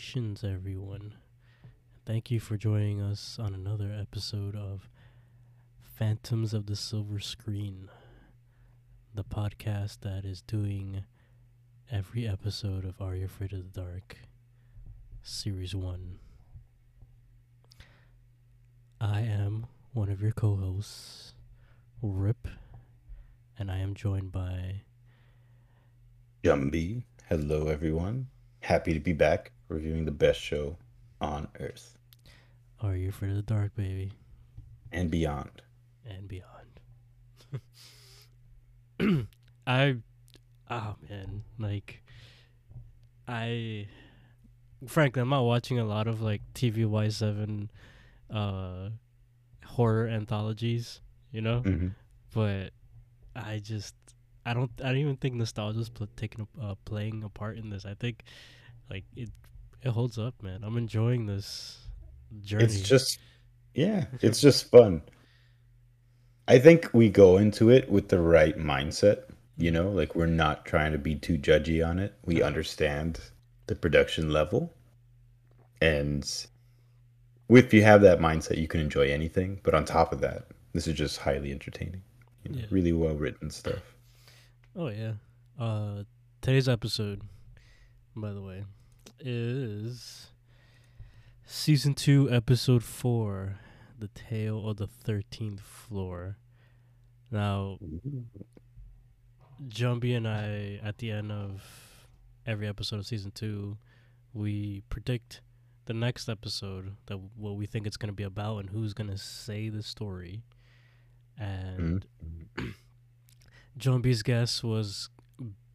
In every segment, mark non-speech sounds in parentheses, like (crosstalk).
Salutations, everyone. Thank you for joining us on another episode of Phantoms of the Silver Screen, the podcast that is doing every episode of Are You Afraid of the Dark, Series 1. I am one of your co hosts, Rip, and I am joined by Jumbi. Hello, everyone. Happy to be back reviewing the best show on Earth Are You Afraid of the Dark, baby, and beyond. and beyond. (clears throat) I, oh man, like, I, frankly, I'm not watching a lot of like TVY7 uh, horror anthologies, you know? hmm but I just I don't I don't even think nostalgia's pl- taking a, uh, playing a part in this. I think like it it holds up, man. I'm enjoying this journey. It's just, yeah, (laughs) it's just fun. I think we go into it with the right mindset. You know, like we're not trying to be too judgy on it. We understand the production level, and if you have that mindset, you can enjoy anything. But on top of that, this is just highly entertaining. You know, Yeah. Really well written stuff. oh yeah. Uh, today's episode, by the way, is season two, episode four, the tale of the thirteenth floor. Now, Jumbi and I, at the end of every episode of season two, we predict the next episode that what we think it's going to be about and who's going to say the story. And (clears throat) Mhm. Jumbi's guess was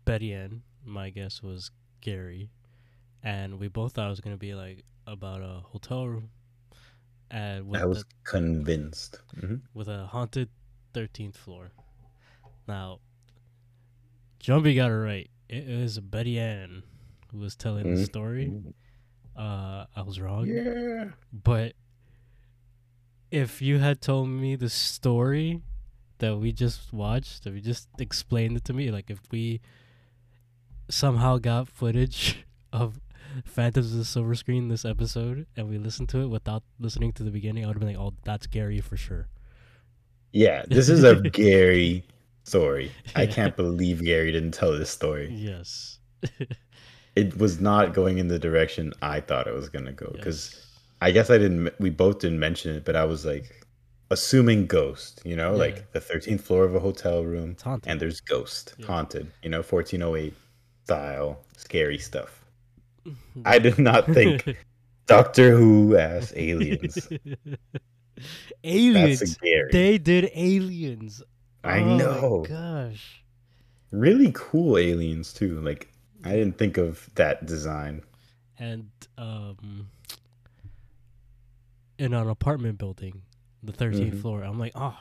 Betty Ann. My guess was Gary. And we both thought it was going to be like about a hotel room. And with I was the, convinced. Mhm. with a haunted 13th floor. Now, Jumbi got it right. It was Betty Ann who was telling the Mhm. story. Uh, I was wrong, Yeah. but if you had told me the story that we just watched, if you just explained it to me, like if we somehow got footage (laughs) of Phantoms of the Silver Screen this episode and we listened to it without listening to the beginning, I would have been like, "Oh, that's Gary for sure." Yeah, this is a Gary story. I (laughs) can't believe Gary didn't tell this story. Yes. (laughs) It was not going in the direction I thought it was going to go because Yes. I guess I didn't we both didn't mention it, but I was like assuming ghost, you know, Yeah. like the 13th floor of a hotel room It's haunted. and there's ghost, Yeah. haunted, you know, 1408 style, scary stuff. I did not think (laughs) Doctor Who ass aliens. (laughs) Aliens. a Gary. They did aliens. I Oh my know. gosh. Really cool aliens too. Like I didn't think of that design. And um in an apartment building, the 13th Mhm. floor. I'm like, "Oh,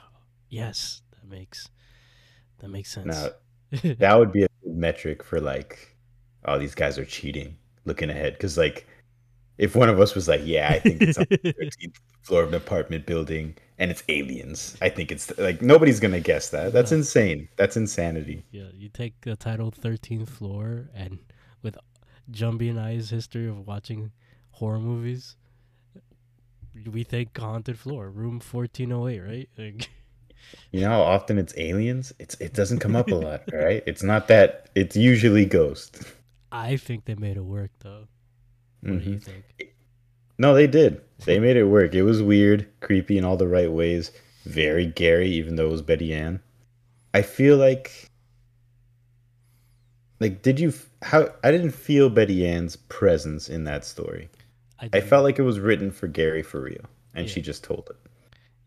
yes, that makes that makes sense." Now (laughs) that would be a metric for like, oh, these guys are cheating. Looking ahead, because like, if one of us was like, yeah, I think it's on the (laughs) 13th floor of an apartment building and it's aliens, I think it's like nobody's gonna guess that. That's No. insane. That's insanity. yeah, you take the title 13th floor and with Jumbi and I's history of watching horror movies, we think haunted floor, room 1408, right? Like, (laughs) You know how often it's aliens? It's it doesn't come up a lot, right? It's not that. It's usually ghost. I think they made it work though. What do you Mhm. think? No, they did. They made it work. It was weird, creepy in all the right ways. Very Gary, even though it was Betty Ann. I feel like, like, did you? How I didn't feel Betty Ann's presence in that story. I didn't- felt like it was written for Gary for real, and she just told it.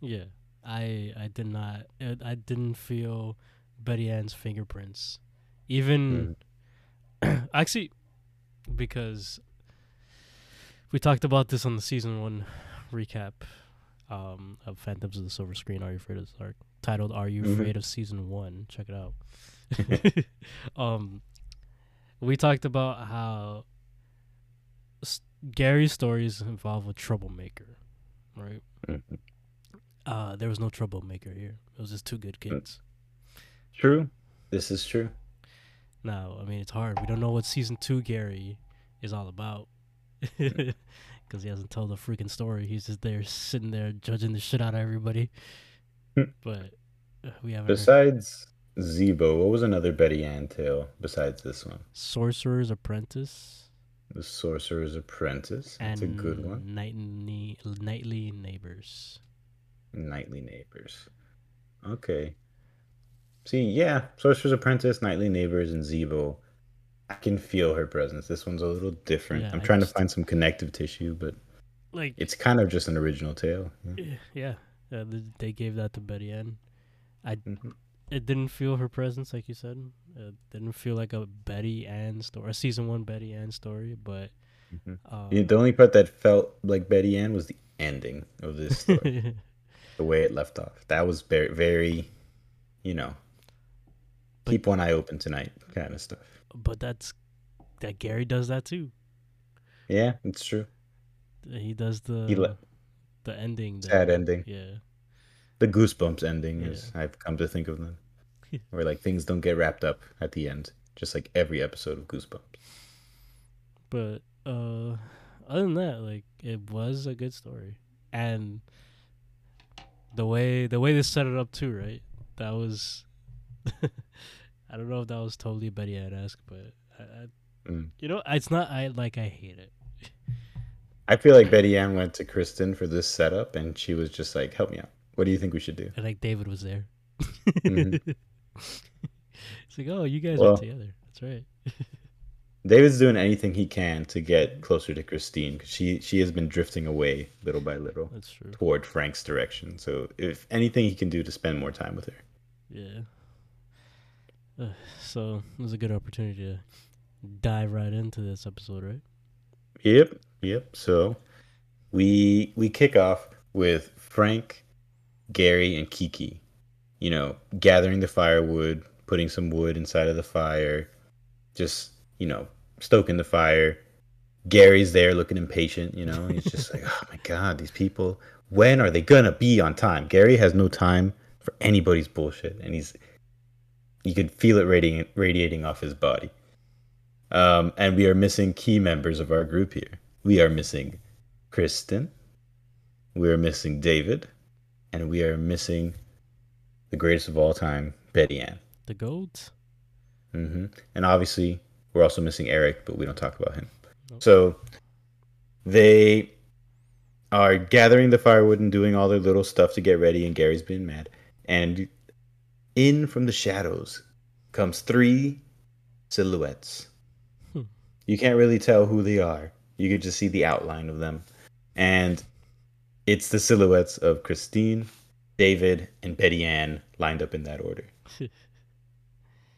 Yeah, I I did not. I I didn't feel Betty Ann's fingerprints, even (clears throat) actually, because we talked about this on the season one recap um, of Phantoms of the Silver Screen. Are you afraid of the dark? Titled "Are You Mhm. Afraid of Season One?" Check it out. (laughs) (laughs) um, we talked about how s- Gary's stories involve a troublemaker, right? Mhm. Uh, there was no troublemaker here. It was just two good kids. True. This is true. Now, I mean, it's hard. We don't know what season two Gary is all about because (laughs) he hasn't told the freaking story. He's just there sitting there judging the shit out of everybody. Hmm. but uh, we haven't. heard- Besides Zebo, what was another Betty Ann tale besides this one? Sorcerer's Apprentice The Sorcerer's Apprentice. and That's a good one. Nightly Nightly Neighbors. Nightly Neighbors. Okay. See, yeah, Sorcerer's Apprentice, Nightly Neighbors, and Zebo. I can feel her presence. This one's a little different. Yeah, I'm trying just- to find some connective tissue, but Like it's kind of just an original tale. Yeah. yeah, uh, they gave that to Betty Ann. I Mhm. it didn't feel her presence like you said. It didn't feel like a Betty Ann story, a season one Betty Ann story. But Mhm. um, Yeah, The only part that felt like Betty Ann was the ending of this story, (laughs) the way it left off. That was very, very, you know, But- keep one eye open tonight kind of stuff. but that's that Gary does that too. Yeah, it's true. He does the He le- the ending. the- Sad ending. Yeah, The Goosebumps ending, is I've come to think of them, (laughs) where like things don't get wrapped up at the end, just like every episode of Goosebumps. but uh, other than that, like it was a good story, and the way the way they set it up too, right? That was. (laughs) I don't know if that was totally Betty Ann esque, but I, I, Mm. you know, it's not. I like. I hate it. I feel like Betty Ann went to Kristen for this setup, and she was just like, "Help me out. What do you think we should do?" And like David was there. Mhm. (laughs) it's like, oh, you guys Well- are together. That's right. (laughs) David's doing anything he can to get closer to Christine 'cause she she has been drifting away little by little That's true. toward Frank's direction. So if anything he can do to spend more time with her. Yeah. Uh, (sighs) so it was a good opportunity to dive right into this episode, right? Yep, yep. So we we kick off with Frank, Gary, and Kiki. You know, gathering the firewood, putting some wood inside of the fire, just you know, stoking the fire. Gary's there looking impatient. You know, he's just like, (laughs) oh my god, these people. When are they gonna be on time? Gary has no time for anybody's bullshit, and he's you could feel it radiating radiating off his body. Um, and we are missing key members of our group here. We are missing Kristen, we are missing David, and we are missing the greatest of all time, Betty Ann. The goat. hmm And obviously, we're also missing Eric, but we don't talk about him. Nope. So they are gathering the firewood and doing all their little stuff to get ready, and Gary's being mad. And in from the shadows comes three silhouettes. Hmm. You can't really tell who they are. You could just see the outline of them. And it's the silhouettes of Christine, David, and Betty Ann lined up in that order (laughs)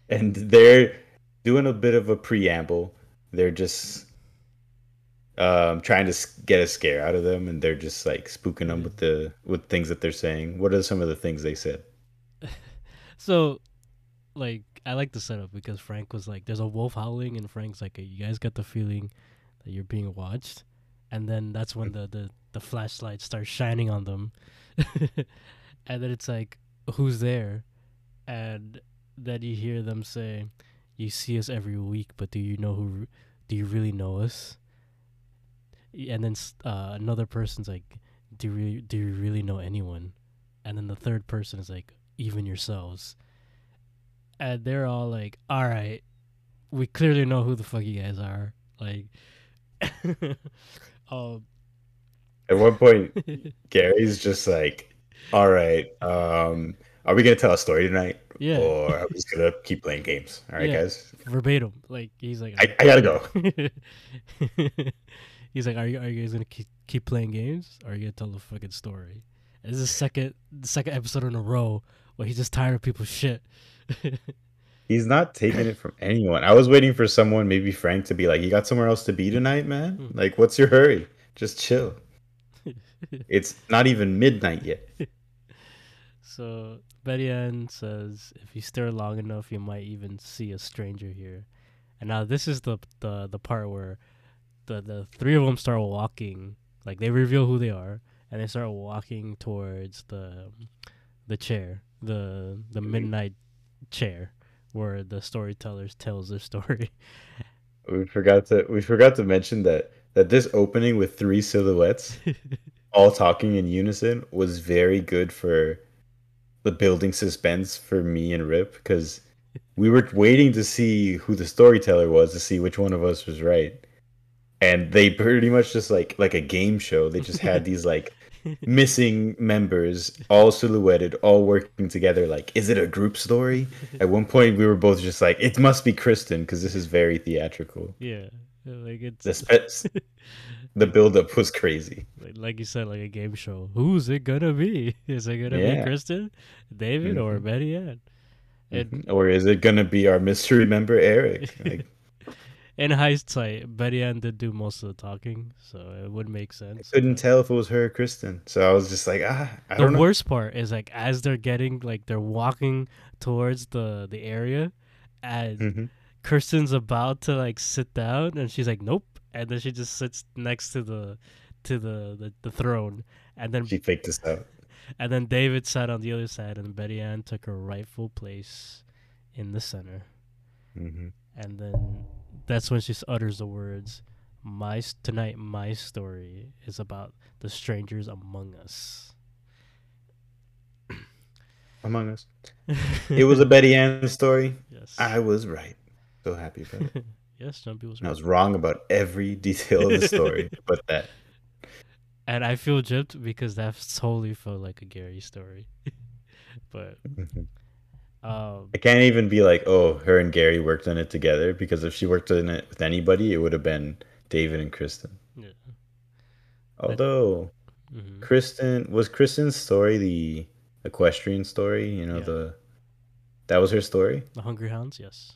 and they're doing a bit of a preamble. They're just um, trying to get a scare out of them, and they're just like spooking them with the with things that they're saying. What are some of the things they said? So, like, I like the setup because Frank was like, "There's a wolf howling," and Frank's like, "You guys got the feeling that you're being watched," and then that's when the the the flashlight starts shining on them, (laughs) and then it's like, "Who's there?" And then you hear them say, "You see us every week, but do you know who? Do you really know us?" And then uh, another person's like, "Do you do you really know anyone?" And then the third person is like, "Even yourselves." And they're all like, "All right, we clearly know who the fuck you guys are." Like, (laughs) um, At one point, (laughs) Gary's just like, "All right, um, are we gonna tell a story tonight, yeah, or are we just gonna keep playing games? All right, Yeah. guys, verbatim. Like he's like, I, I gotta go." (laughs) he's like, are you are you guys gonna keep keep playing games? Or are you gonna tell the fucking story? This is the second the second episode in a row where he's just tired of people's shit. He's not taking it from anyone. I was waiting for someone, maybe Frank, to be like, "You got somewhere else to be tonight, man? Hmm. Like, what's your hurry? Just chill." (laughs) It's not even midnight yet. so Betty Ann says, if you stare long enough, you might even see a stranger here. And now this is the the the part where the the three of them start walking, like they reveal who they are, and they start walking towards the the chair, the the midnight chair, where the storytellers tells their story. We forgot to we forgot to mention that that this opening with three silhouettes (laughs) all talking in unison was very good for the building suspense for me and Rip because we were waiting to see who the storyteller was to see which one of us was right. And they pretty much just like like a game show. They just had (laughs) these like missing members all silhouetted all working together like is it a group story (laughs) at one point we were both just like it must be kristen because this is very theatrical yeah, like it's the spe- (laughs) the build-up was crazy like, you said, like a game show. Who's it gonna be? (laughs) Is it gonna be Kristen, David, or Mhm. Betty Ann? And Mhm. or is it gonna be our mystery member eric like, in hindsight, Betty Ann did do most of the talking, so it would make i sense. couldn't but- tell if it was her or kristen so i was just like ah i the don't know worst part is like as they're getting like they're walking towards the the area, and Mhm. Kirsten's about to like sit down, and she's like, "Nope," and then she just sits next to the to the the, the throne, and then she faked this out and then David sat on the other side, and Betty Ann took her rightful place in the center, hmm and then that's when she utters the words, "My tonight, my story is about the strangers among us." among us (laughs) it was a betty ann story yes. i was right so happy about it (laughs) yes, Jumbi was And I was wrong about every detail of the story, (laughs) but that. And I feel gypped because that totally felt like a Gary story. but mm-hmm. Um, I can't even be like, oh, her and Gary worked on it together because if she worked on it with anybody, it would have been David and Kristen. yeah. Although mhm. Kristen was Kristen's story the equestrian story, you know, Yeah. the that was her story. the Hungry Hounds, yes.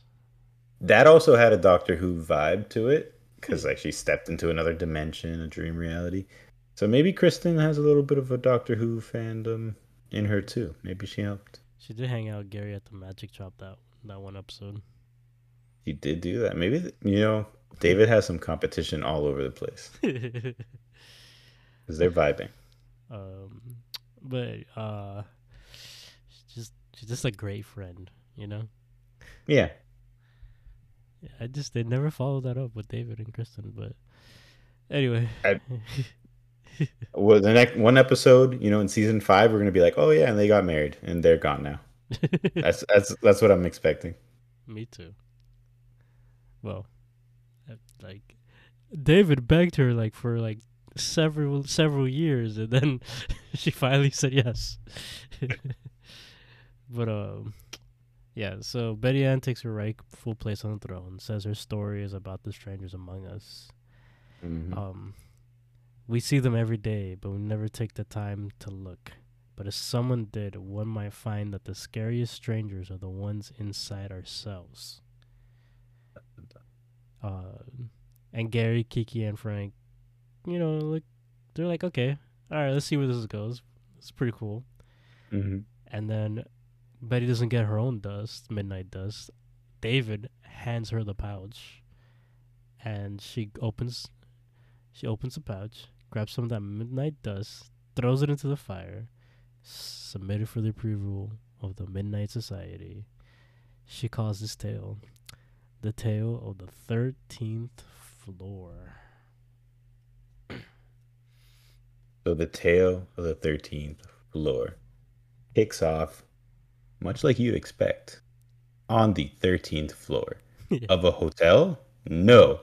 That also had a Doctor Who vibe to it because like she stepped into another dimension, a dream reality. So maybe Kristen has a little bit of a Doctor Who fandom in her too. Maybe she helped. She did hang out with Gary at the magic shop that that one episode. He did do that. Maybe you know David has some competition all over the place (laughs) because they're vibing. um, but uh, she's just she's just a great friend, you know. Yeah, Yeah, I just they never followed that up with David and Kristen, but anyway. I- (laughs) well, the next one episode, you know, in season five, we're gonna be like, oh yeah, and they got married and they're gone now. (laughs) That's that's that's what I'm expecting. Me too. Well, uh, like David begged her like for like several several years, and then (laughs) she finally said yes. (laughs) but um, yeah. So Betty Ann takes her rightful place on the throne. Says her story is about the strangers among us. Mhm. Um, we see them every day, but we never take the time to look. But if someone did, one might find that the scariest strangers are the ones inside ourselves. Uh, and Gary, Kiki, and Frank, you know, like they're like, okay, all right, let's see where this goes. It's pretty cool. Mhm. And then Betty doesn't get her own dust, midnight dust. David hands her the pouch, and she opens. She opens the pouch, grabs some of that midnight dust, throws it into the fire, submitted for the approval of the Midnight Society. She calls this tale the tale of the thirteenth floor. So the tale of the thirteenth floor kicks off, much like you'd expect, on the thirteenth floor (laughs) of a hotel. No,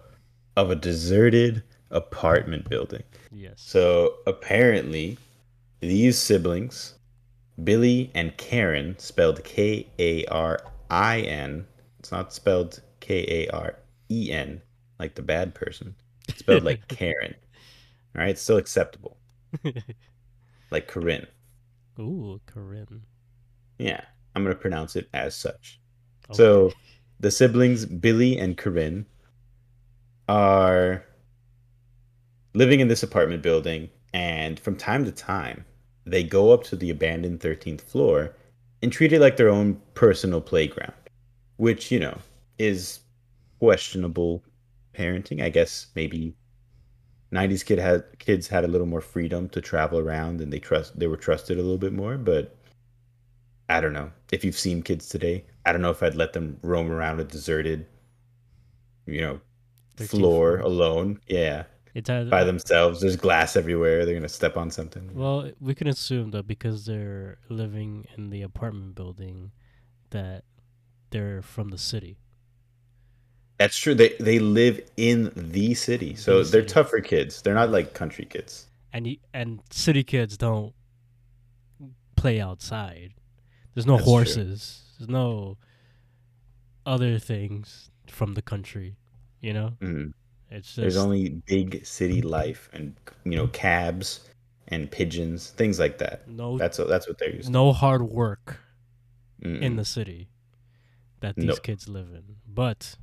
of a deserted apartment building. yes. So apparently, these siblings, Billy and Karen, spelled K A R I N. It's not spelled K A R E N, like the bad person. It's spelled like (laughs) Karen. All right, it's still acceptable, (laughs) like Corinne. Ooh, Corinne. Yeah, I'm gonna pronounce it as such. So the siblings Billy and Corinne are living in this apartment building, and from time to time, they go up to the abandoned 13th floor and treat it like their own personal playground, which, you know, is questionable parenting. I guess maybe 90s kid had kids had a little more freedom to travel around and they trust they were trusted a little bit more, but I don't know if you've seen kids today. I don't know if I'd let them roam around a deserted, you know, floor floor. alone. Yeah, It's either, by themselves. There's glass everywhere. They're gonna step on something. Well, we can assume though because they're living in the apartment building, that they're from the city. That's true. They they live in the city, so The they're city. tougher kids. They're not like country kids. and and city kids don't play outside. There's no That's true. horses. There's no other things from the country. You know, Mhm. It's just There's only big city life and you know cabs and pigeons, things like that. no That's that's what they're used to. no hard work Mm-mm. in the city that these Nope. kids live in. But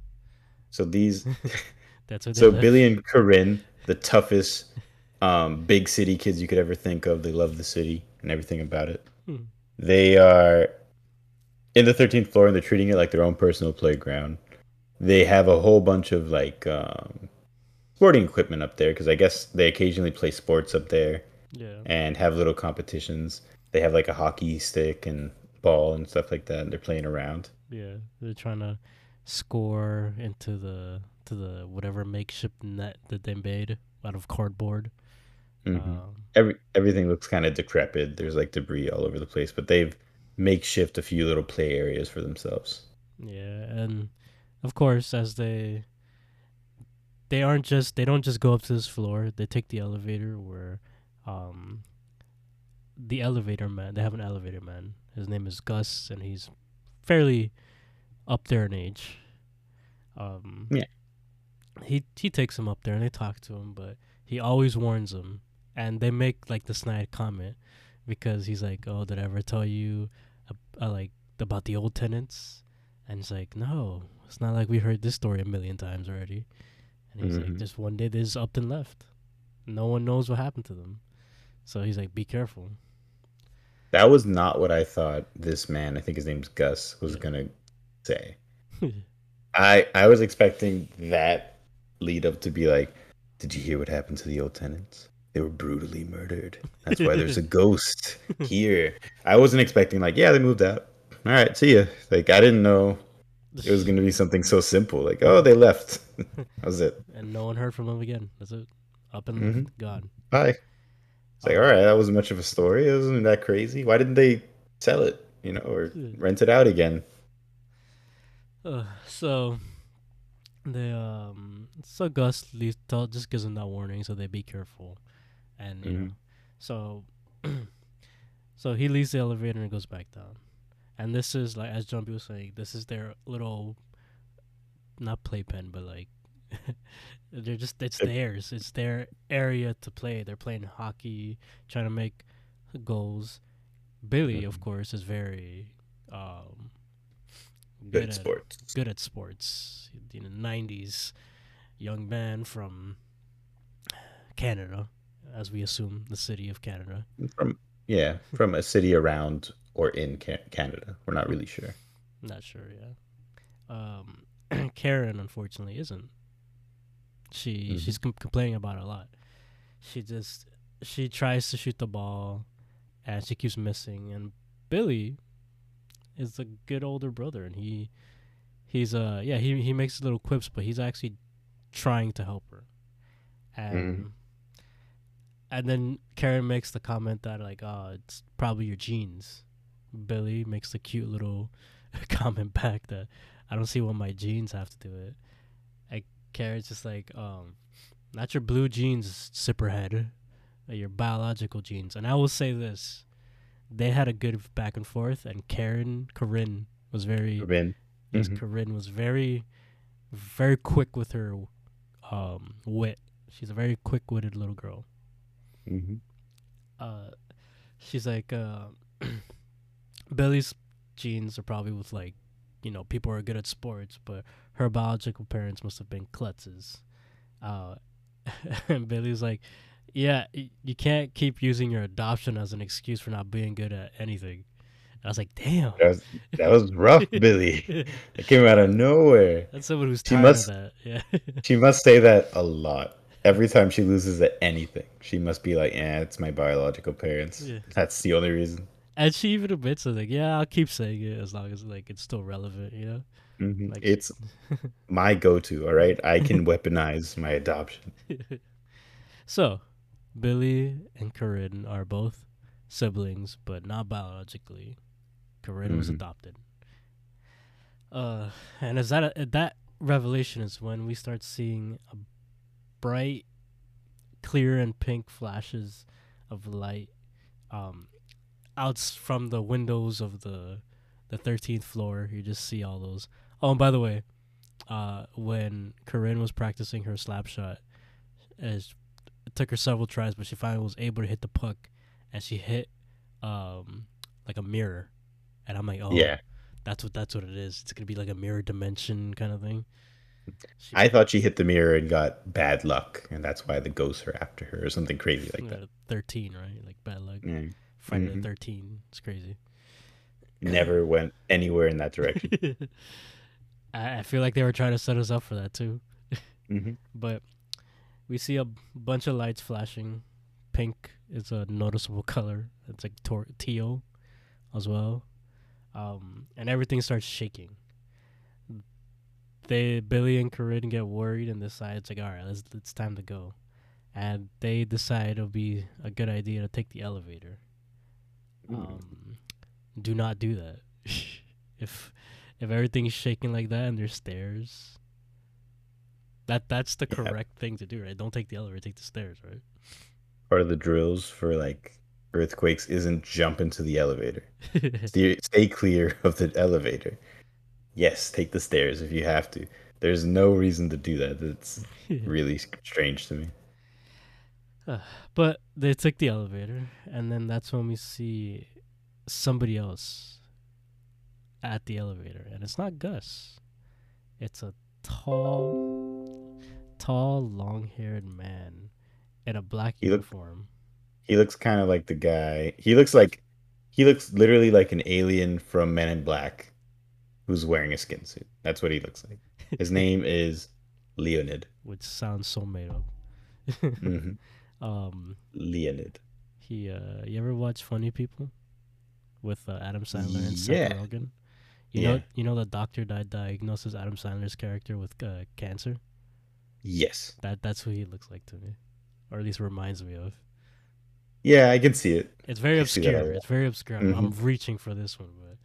So these (laughs) (laughs) that's what So live. Billy and Corinne, the toughest um, big city kids you could ever think of. They love the city and everything about it. Hmm. They are in the 13th floor and they're treating it like their own personal playground. They have a whole bunch of like um, sporting equipment up there because I guess they occasionally play sports up there yeah. and have little competitions. They have like a hockey stick and ball and stuff like that, and they're playing around. Yeah, they're trying to score into the to the whatever makeshift net that they made out of cardboard. Mm-hmm. Um, every everything looks kind of decrepit. There's like debris all over the place, but they've makeshift a few little play areas for themselves. yeah, and of course, as they they aren't just they don't just go up to this floor. They take the elevator where um the elevator man. They have an elevator man. His name is Gus, and he's fairly up there in age. Um, Yeah. He he takes him up there and they talk to him, but he always warns him, and they make like the snide comment because he's like, "Oh, did I ever tell you, uh, uh, like about the old tenants?" And he's like, "No, it's not like we heard this story a million times already." And he's like, Mhm. "Just one day they just upped and left. No one knows what happened to them." So he's like, "Be careful." That was not what I thought this man, I think his name's Gus, was Yeah. gonna say. (laughs) I I was expecting that lead up to be like, Did you hear what happened to the old tenants? They were brutally murdered. That's why there's a (laughs) ghost here. I wasn't expecting like, yeah, they moved out. All right, see ya. Like I didn't know it was gonna be something so simple. Like, oh, they left. (laughs) that was it. and no one heard from them again. That's it. Up and Mhm. gone. Bye. It's like, all right, that wasn't much of a story. It wasn't that crazy. Why didn't they sell it, you know, or rent it out again? Uh, so they um so Gus leaves tell, just gives them that warning so they be careful, and you know so (clears throat) so he leaves the elevator and goes back down, and this is like as Jumbi was saying, this is their little not playpen but like (laughs) they're just it's theirs. It's their area to play. They're playing hockey, trying to make goals. Billy, of Mhm. course, is very um Good at- sports. good at sports. You know, '90s young man from Canada, as we assume the city of Canada. From yeah, from a city around or in Canada. We're not really sure. Not sure, yeah. Um, (clears throat) Karen, unfortunately, isn't. She Mhm. she's com- complaining about it a lot. She just she tries to shoot the ball, and she keeps missing. And Billy is a good older brother, and he he's uh yeah he he makes little quips, but he's actually trying to help her. And and then Karen makes the comment that like oh it's probably your genes. Billy makes the cute little (laughs) comment back that I don't see what my jeans have to do with it. Like Karen's just like, um, not your blue jeans, zipperhead, your biological jeans. And I will say this: they had a good back and forth, and Karen Corinne was very, Corinne. yes, Mhm. Corinne was very, very quick with her um, wit. She's a very quick-witted little girl Mhm. uh, she's like, uh, (clears throat) Billy's genes are probably with like, you know, people are good at sports, but her biological parents must have been klutzes. Uh, (laughs) and Billy's like, yeah, you can't keep using your adoption as an excuse for not being good at anything. I was like, damn. That was that was rough, (laughs) Billy. It came out of nowhere. That's someone who's She tired must- of that. Yeah. (laughs) She must say that a lot. Every time she loses at anything, she must be like, "Yeah, it's my biological parents. Yeah. That's the only reason." And she even admits it, like, yeah, I'll keep saying it as long as like it's still relevant, you know. Mhm. Like, It's (laughs) my go-to. All right, I (laughs) can weaponize my adoption. (laughs) so, Billy and Corinne are both siblings, but not biologically. Corinne was Mhm. adopted. Uh, and is that a, that revelation is when we start seeing a bright, clear and pink flashes of light, um, out from the windows of the the thirteenth floor. You just see all those. Oh, and by the way, uh, when Corinne was practicing her slap shot, as it took her several tries, but she finally was able to hit the puck, and she hit um like a mirror, and I'm like, oh Yeah, that's what that's what it is. It's gonna be like a mirror dimension kind of thing. She, I thought she hit the mirror and got bad luck, and that's why the ghosts are after her or something crazy like that. thirteen, right? Like bad luck. Yeah. Friday the Mhm. thirteen. It's crazy. Never (laughs) went anywhere in that direction. (laughs) I, I feel like they were trying to set us up for that too. (laughs) hmm But we see a bunch of lights flashing. Pink is a noticeable color. It's like tor- teal as well. Um, and everything starts shaking. They Billy and Corinne get worried and decide it's like, all right, let's it's time to go. And they decide it'll be a good idea to take the elevator. Um, do not do that. (laughs) if if everything's shaking like that and there's stairs, that that's the Yeah. correct thing to do, right? Don't take the elevator, take the stairs, right? Part of the drills for like earthquakes isn't jump into the elevator. (laughs) Stay, stay clear of the elevator. Yes, take the stairs if you have to. There's no reason to do that. That's (laughs) really strange to me. (sighs) but they took the elevator, and then that's when we see somebody else at the elevator, and it's not Gus. It's a tall, tall, long-haired man in a black He look- uniform. He looks kind of like the guy. He looks like he looks literally like an alien from Men in Black who's wearing a skin suit. That's what he looks like. His (laughs) name is Leonid. which sounds so made up. (laughs) hmm um, Leonid. he uh, you ever watch Funny People with uh, Adam Sandler and Yeah. Seth Rogen? You know, you know the doctor that diagnoses Adam Sandler's character with uh, cancer. Yes. That that's who he looks like to me, or at least reminds me of. Yeah, I can see it. It's very I see that a obscure. It's very obscure. I'm- I'm reaching for this one, but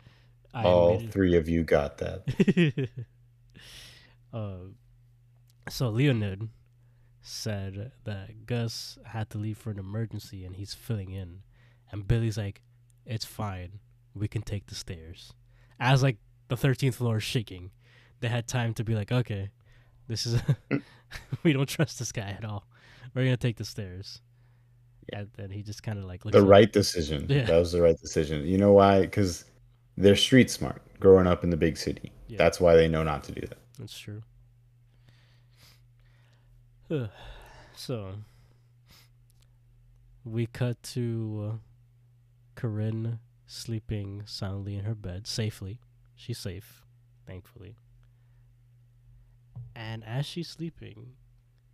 I All three of you got that. (laughs) uh, so Leonid said that Gus had to leave for an emergency and he's filling in, and Billy's like, "It's fine, we can take the stairs." As like the thirteenth floor is shaking, they had time to be like, "Okay, this is (laughs) we don't trust this guy at all. We're gonna take the stairs." And then he just kind of like The up- right decision. Yeah. That was the right decision. You know why? Because they're street smart, growing up in the big city. Yeah. That's why they know not to do that. That's true. (sighs) so we cut to uh, Corinne sleeping soundly in her bed, safely. She's safe, thankfully. And as she's sleeping,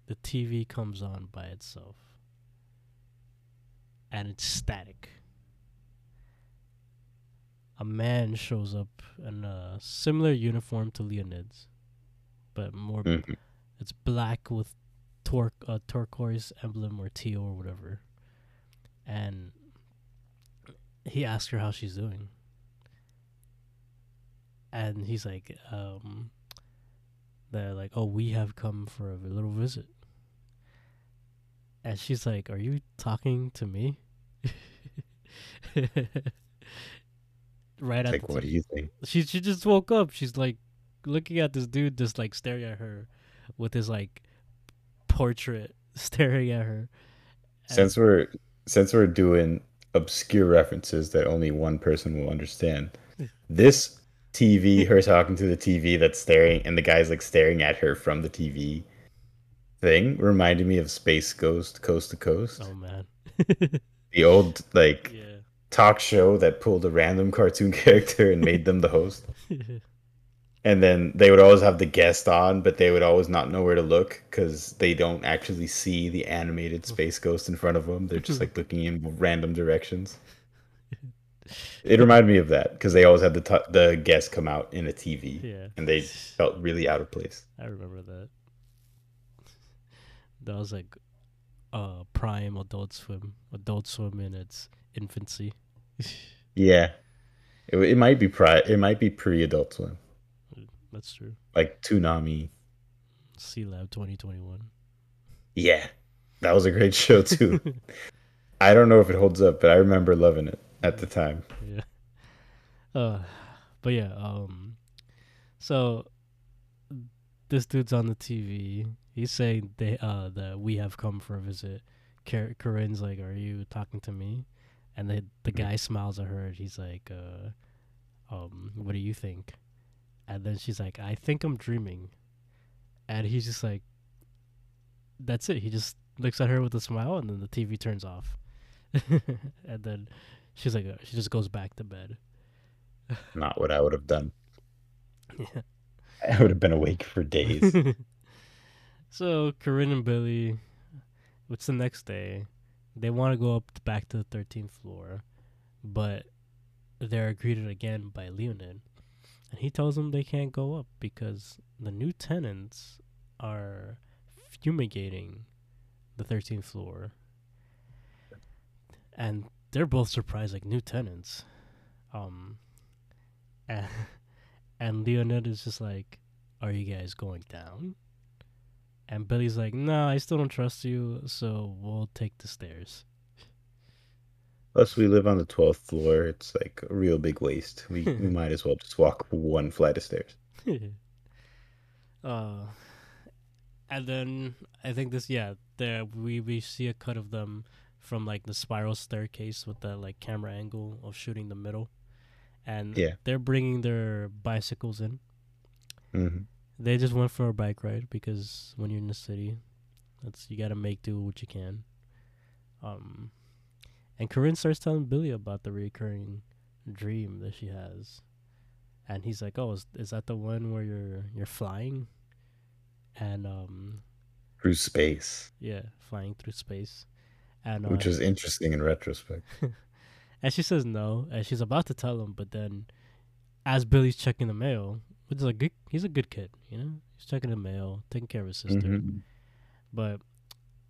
the TV comes on by itself. And it's static. A man shows up in a similar uniform to Leonid's, but more Mhm. it's black with tor- uh, turquoise emblem or teal or whatever. And he asks her how she's doing. And he's like, um, they're like, oh, we have come for a little visit. And she's like, are you talking to me? (laughs) right at Like, the what do you think? she she just woke up. She's like looking at this dude just like staring at her with his like portrait (laughs) staring at her. And- Since we're since we're doing obscure references that only one person will understand, this TV, her (laughs) talking to the TV that's staring, and the guy's like staring at her from the TV thing, reminded me of Space Ghost Coast to Coast, oh man. (laughs) the old like yeah. talk show that pulled a random cartoon character and made them the host. And then they would always have the guest on, but they would always not know where to look because they don't actually see the animated space ghost in front of them. They're just like (laughs) looking in random directions. (laughs) It reminded me of that because they always had the t- the guests come out in a TV, Yeah. and they felt really out of place. I remember that. That was like uh prime adult swim. Adult swim in its infancy. (laughs) Yeah, it, it might be pri- It might be pre Adult Swim, That's true. like Toonami. Sealab twenty twenty one. Yeah, that was a great show too. (laughs) I don't know if it holds up, but I remember loving it at the time. Yeah. Uh but yeah, um so this dude's on the TV. He's saying they uh that we have come for a visit. Car- Corinne's like, "Are you talking to me?" And the the guy smiles at her. and He's like, uh, "Um, what do you think?" And then she's like, "I think I'm dreaming." And he's just like, "That's it." He just looks at her with a smile, and then the TV turns off. (laughs) and then she's like, uh, she just goes back to bed. Not what I would have done. (laughs) Yeah. I would have been awake for days. (laughs) so Corinne and Billy, it's the next day. They want to go up back to the thirteenth floor, but they're greeted again by Leonid, and he tells them they can't go up because the new tenants are fumigating the thirteenth floor, and they're both surprised, like new tenants. Um, (laughs) and, and Leonid is just like, "Are you guys going down?" And Billy's like, "No, I still don't trust you, so we'll take the stairs." Plus, we live on the twelfth floor. It's like a real big waste. We we (laughs) might as well just walk one flight of stairs. (laughs) uh, and then I think this, yeah, there we we see a cut of them from like the spiral staircase with the like camera angle of shooting the middle, and Yeah. they're bringing their bicycles in. hmm They just went for a bike ride because when you're in the city, that's you gotta make do with what you can. Um, and Corinne starts telling Billy about the recurring dream that she has, and he's like, "Oh, is, is that the one where you're you're flying?" And um, Through space, yeah, flying through space, and uh, which was interesting in retrospect. (laughs) and she says no, and she's about to tell him, but then, as Billy's checking the mail, which is a good, he's a good kid, you know, he's checking the mail, taking care of his sister. Mhm. but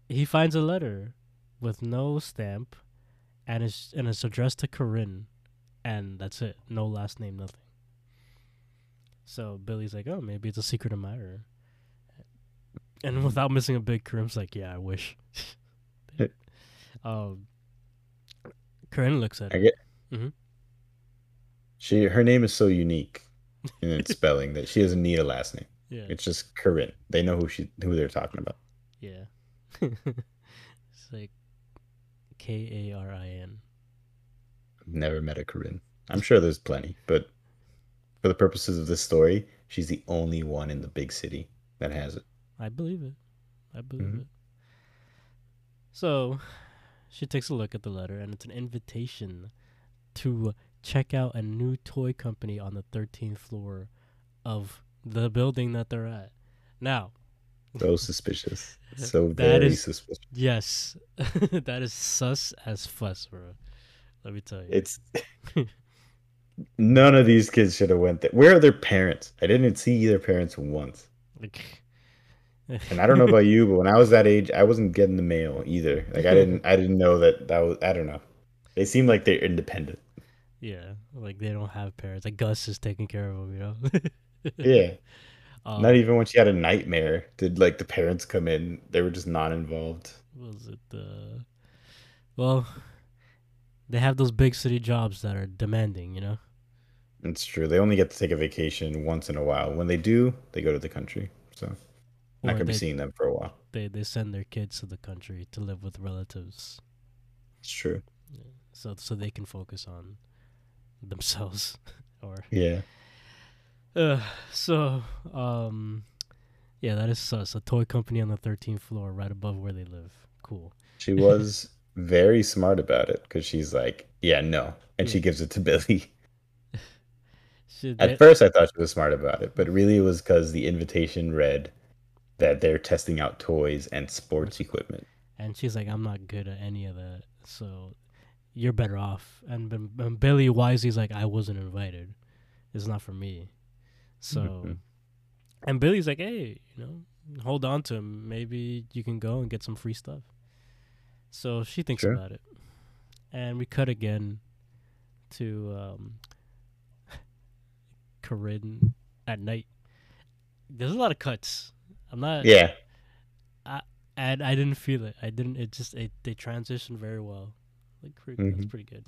he finds a letter with no stamp and it's and it's addressed to Corinne and that's it. No last name, nothing. So Billy's like, Oh, maybe it's a secret admirer. And (laughs) without missing a bit, Corinne's like, Yeah, I wish. (laughs) (laughs) um Corinne looks at I it. get. Mhm. She her name is so unique in its spelling that she doesn't need a last name. Yeah. It's just Corinne. They know who she who they're talking about. Yeah. it's like K A R I N. I've never met a Corinne. I'm sure there's plenty, but for the purposes of this story, she's the only one in the big city that has it. I believe it. I believe Mhm. it. So, she takes a look at the letter, and it's an invitation to check out a new toy company on the 13th floor of the building that they're at. Now, So suspicious. (laughs) So That very is- suspicious. yes, (laughs) that is sus as fuss, bro. Let me tell you. It's (laughs) none of these kids should have went there. Where are their parents? I didn't see their parents once. like, And I don't know about you, but when I was that age, I wasn't getting the mail either. Like I didn't I didn't know that that was I don't know. They seem like they're independent. yeah, like they don't have parents. Like Gus is taking care of them, you know. Yeah. Um, Not even when she had a nightmare did like the parents come in. They were just not involved. was it the well they have those big city jobs that are demanding you know It's true. They only get to take a vacation once in a while. When they do, they go to the country. So not Or gonna be seeing them for a while. they they send their kids to the country to live with relatives It's true. so so they can focus on themselves (laughs) or Yeah. Uh, so um yeah that is sus a toy company on the 13th floor right above where they live cool She was (laughs) very smart about it because she's like, yeah, no. And she gives it to Billy. (laughs) Should At they- first, I thought she was smart about it, but really it was because the invitation read that they're testing out toys and sports equipment. and she's like i'm not good at any of that so you're better off. And, and, Billy wisely's like, I wasn't invited. It's not for me. So, Mhm. and Billy's like, hey, you know, hold on to him. Maybe you can go and get some free stuff. So she thinks Sure. about it. And we cut again to um, (laughs) Corinne at night. There's a lot of cuts. I'm not, Yeah. and I didn't feel it. I didn't. It just it, they transitioned very well. Like pretty, that's Mhm. pretty good.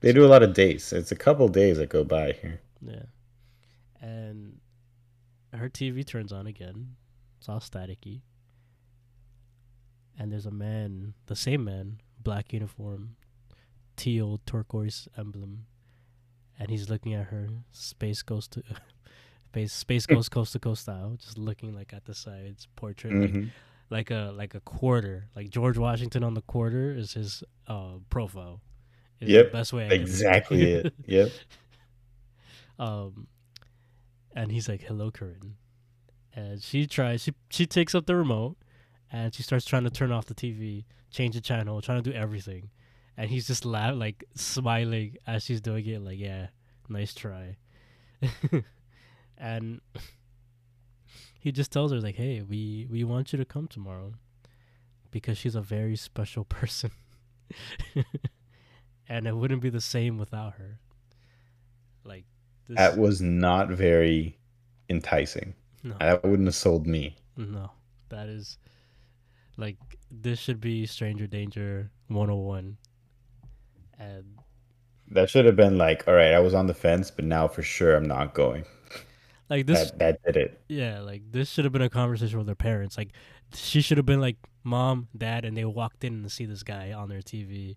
They do a lot of days. It's a couple days that go by here. Yeah, and her TV turns on again. It's all staticky. And there's a man, the same man, black uniform, teal turquoise emblem, and he's looking at her. Space goes to (laughs) space. Space goes coast to coast style, just looking like at the sides, portrait like Mhm. like a like a quarter, like George Washington on the quarter is his uh profile. Is Yep, the best way I Exactly it. Yep. (laughs) um, and he's like, "Hello, Corinne," and she tries. She she takes up the remote, and she starts trying to turn off the TV, change the channel, trying to do everything, and he's just laugh like smiling as she's doing it, like, "Yeah, nice try," (laughs) and (laughs) he just tells her like, "Hey, we we want you to come tomorrow, because she's a very special (laughs) person." and it wouldn't be the same without her. Like this, That was not very enticing. no, That wouldn't have sold me. no, that is like this should be Stranger Danger 101. And That should have been like, all right, I was on the fence, but now for sure I'm not going. like this, That that did it. yeah, like this should have been a conversation with their parents. Like she should have been like mom, dad, and they walked in to see this guy on their TV,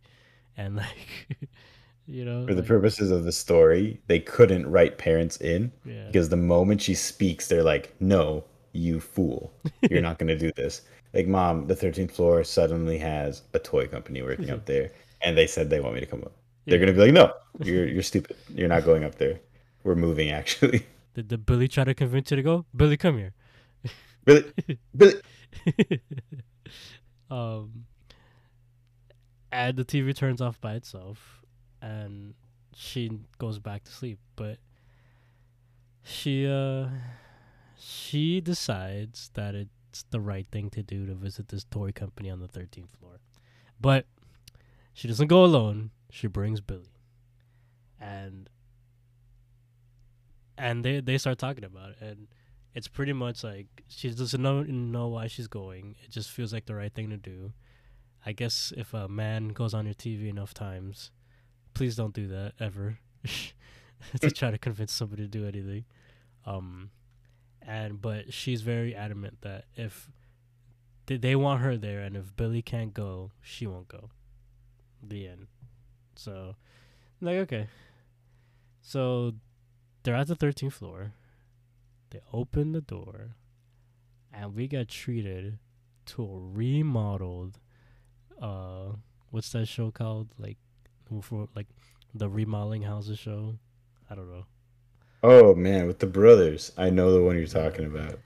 and like, (laughs) you know, For the like, purposes of the story, they couldn't write parents in yeah, because the moment she speaks, they're like, no, you fool. You're (laughs) not going to do this. Like, mom, the 13th floor suddenly has a toy company working up there, and they said they want me to come up. They're yeah. going to be like, no, you're, you're stupid. You're not going up there. We're moving, actually. (laughs) Did the Billy try to convince you to go? Billy, come here. (laughs) Billy, Billy. um, and the TV turns off by itself, and she goes back to sleep. But she uh, she decides that it's the right thing to do to visit this toy company on the thirteenth floor. But she doesn't go alone. She brings Billy, and and they they start talking about it, and it's pretty much like she doesn't know know why she's going. It just feels like the right thing to do. I guess if a man goes on your TV enough times, please don't do that ever. (laughs) to try to convince somebody to do anything. Um, and but she's very adamant that if they, they want her there, and if Billy can't go, she won't go. The end. So, like, okay. So, they're at the 13th floor. They open the door, and we got treated to a remodeled. Uh, what's that show called? Like, for like the remodeling houses show. I don't know, Oh, man, with the brothers. I know the one you're talking about.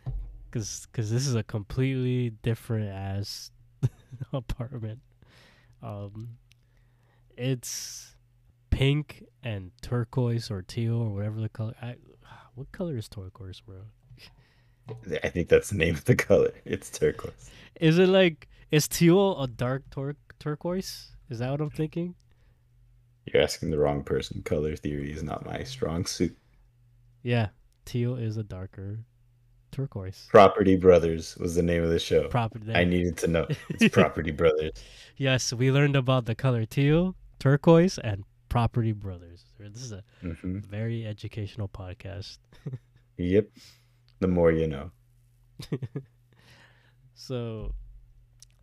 cause cause this is a completely different ass (laughs) apartment. Um, it's pink and turquoise or teal or whatever the color. I, (sighs) what color is turquoise, bro? I think that's the name of the color. It's turquoise. Is it like is teal a dark tur- turquoise? Is that what I'm thinking? You're asking the wrong person. Color theory is not my strong suit. Yeah, teal is a darker turquoise. Property Brothers was the name of the show. Property. I needed to know. (laughs) It's Property Brothers. Yes, we learned about the color teal, turquoise, and Property Brothers. This is a hmm very educational podcast. (laughs) Yep. The more you know. (laughs) So,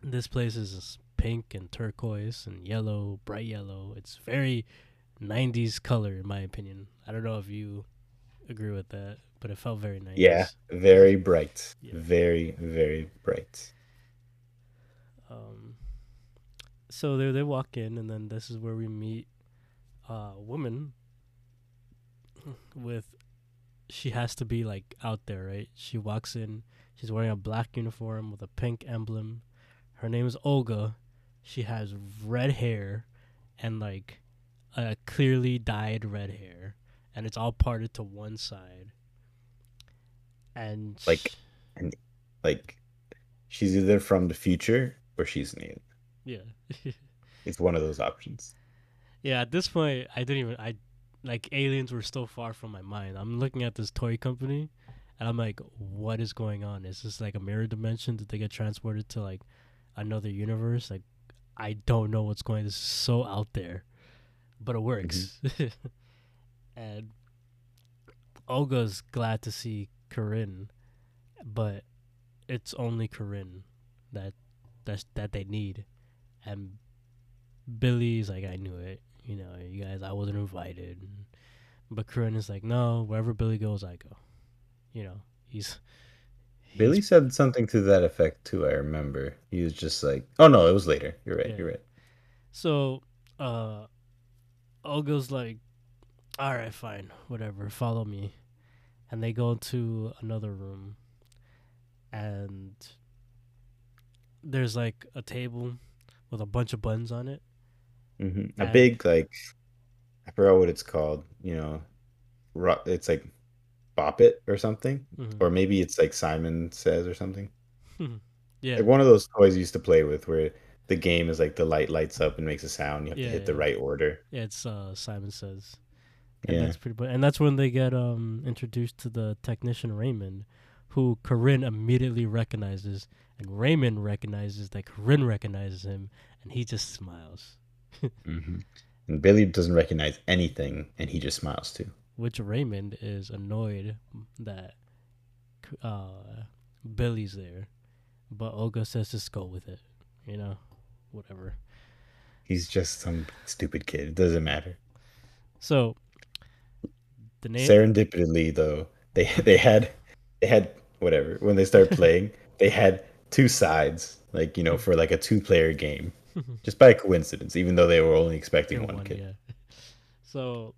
this place is pink and turquoise and yellow, bright yellow. It's very 90s color, in my opinion. I don't know if you agree with that, but it felt very 90s. Yeah. Very bright. Yeah. Very, very bright. Um, so they they walk in, and then this is where we meet a woman with. She has to be like out there, right? She walks in. She's wearing a black uniform with a pink emblem. Her name is Olga. She has red hair, and like a clearly dyed red hair, and it's all parted to one side. And Like- and Like she's either from the future or she's an alien. yeah, (laughs) It's one of those options. yeah. At this point, I didn't even I like aliens were still far from my mind. I'm looking at this toy company, and I'm like, what is going on? Is this like a mirror dimension? Did they get transported to like another universe? Like, I don't know what's going. This is so out there, but it works. Mm-hmm. (laughs) and Olga's glad to see Corinne, but it's only Corinne that that's that they need, and Billy's like, I knew it. You know, you guys, I wasn't invited. But Corinne is like, no, wherever Billy goes, I go. You know, he's. Billy said something to that effect too, I remember. He was just like Oh no, it was later. You're right, Yeah. you're right. So, uh, Olga's like, all right, fine, whatever, follow me. And they go to another room, and there's like a table with a bunch of buttons on it. Mm-hmm. A And- big like I forgot what it's called, you know. It's like Bop It or something. Mhm. Or maybe it's like Simon Says or something. Yeah, Like one of those toys you used to play with where the game is like the light lights up and makes a sound. You have Yeah, to hit the right order. yeah, it's uh, Simon Says. And Yeah. that's pretty. bu- And that's when they get um introduced to the technician Raymond, who Corinne immediately recognizes, and Raymond recognizes that Corinne recognizes him, and he just smiles. (laughs) hmm And Billy doesn't recognize anything and he just smiles too. Which Raymond is annoyed that uh Billy's there, but Olga says just go with it, you know, whatever. He's just some stupid kid. It doesn't matter. So the name. Serendipitously though, they they had they had whatever. When they start playing, (laughs) they had two sides, like, you know, for like a two player game. (laughs) Just by coincidence, even though they were only expecting one, one, kid. Yeah. (laughs) So,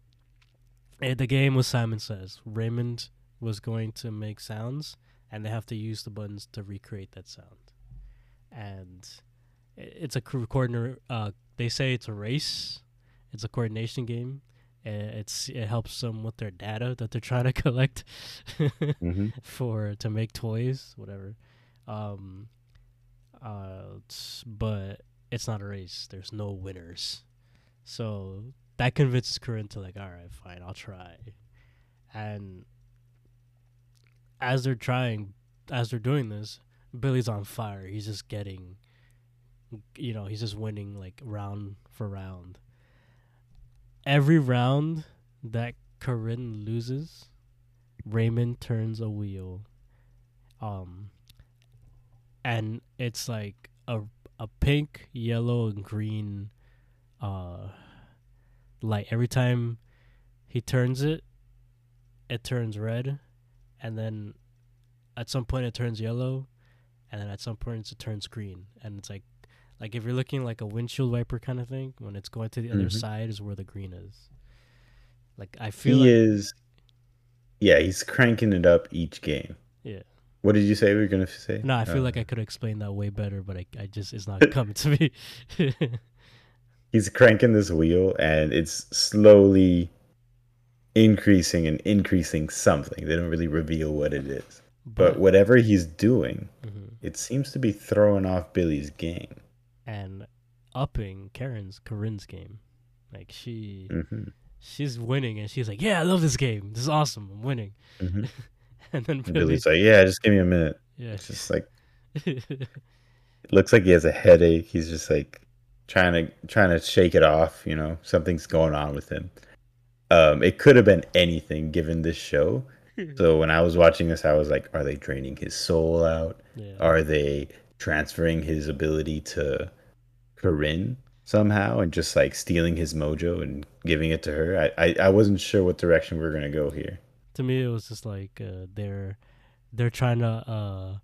the game was Simon Says. Raymond was going to make sounds, and they have to use the buttons to recreate that sound. And it's a co- coordinator. Uh, they say it's a race. It's a coordination game. Uh, it's it helps them with their data that they're trying to (laughs) collect hmm (laughs) for to make toys, whatever. Um, uh, but it's not a race. There's no winners. So that convinces Corinne to like, all right, fine, I'll try. And as they're trying, as they're doing this, Billy's on fire. He's just getting, you know, he's just winning like round for round. Every round that Corinne loses, Raymond turns a wheel. Um and it's like a a pink, yellow, and green uh light. Every time he turns it, it turns red, and then at some point it turns yellow, and then at some point it turns green. And it's like like if you're looking like a windshield wiper kind of thing, when it's going to the other Mhm. side is where the green is. Like I feel He like is Yeah, he's cranking it up each game. Yeah. What did you say we were gonna say? No, I feel Uh, like I could explain that way better, but I, I just it's not (laughs) coming to me. (laughs) he's cranking this wheel and it's slowly increasing and increasing something. They don't really reveal what it is. But whatever he's doing, Mhm. it seems to be throwing off Billy's game. and upping Karen's Corinne's game, like she hmm she's winning and she's like, yeah, I love this game. This is awesome. I'm winning. hmm (laughs) And then Billy, Billy's like, "Yeah, just give me a minute." yeah, It's just like it looks like he has a headache. He's just like trying to trying to shake it off. You know, something's going on with him. Um, it could have been anything given this show. So when I was watching this, I was like, "Are they draining his soul out? yeah. Are they transferring his ability to Corinne somehow and just like stealing his mojo and giving it to her?" I I, I wasn't sure what direction we are gonna go here. to me it was just like uh, they're they're trying to uh,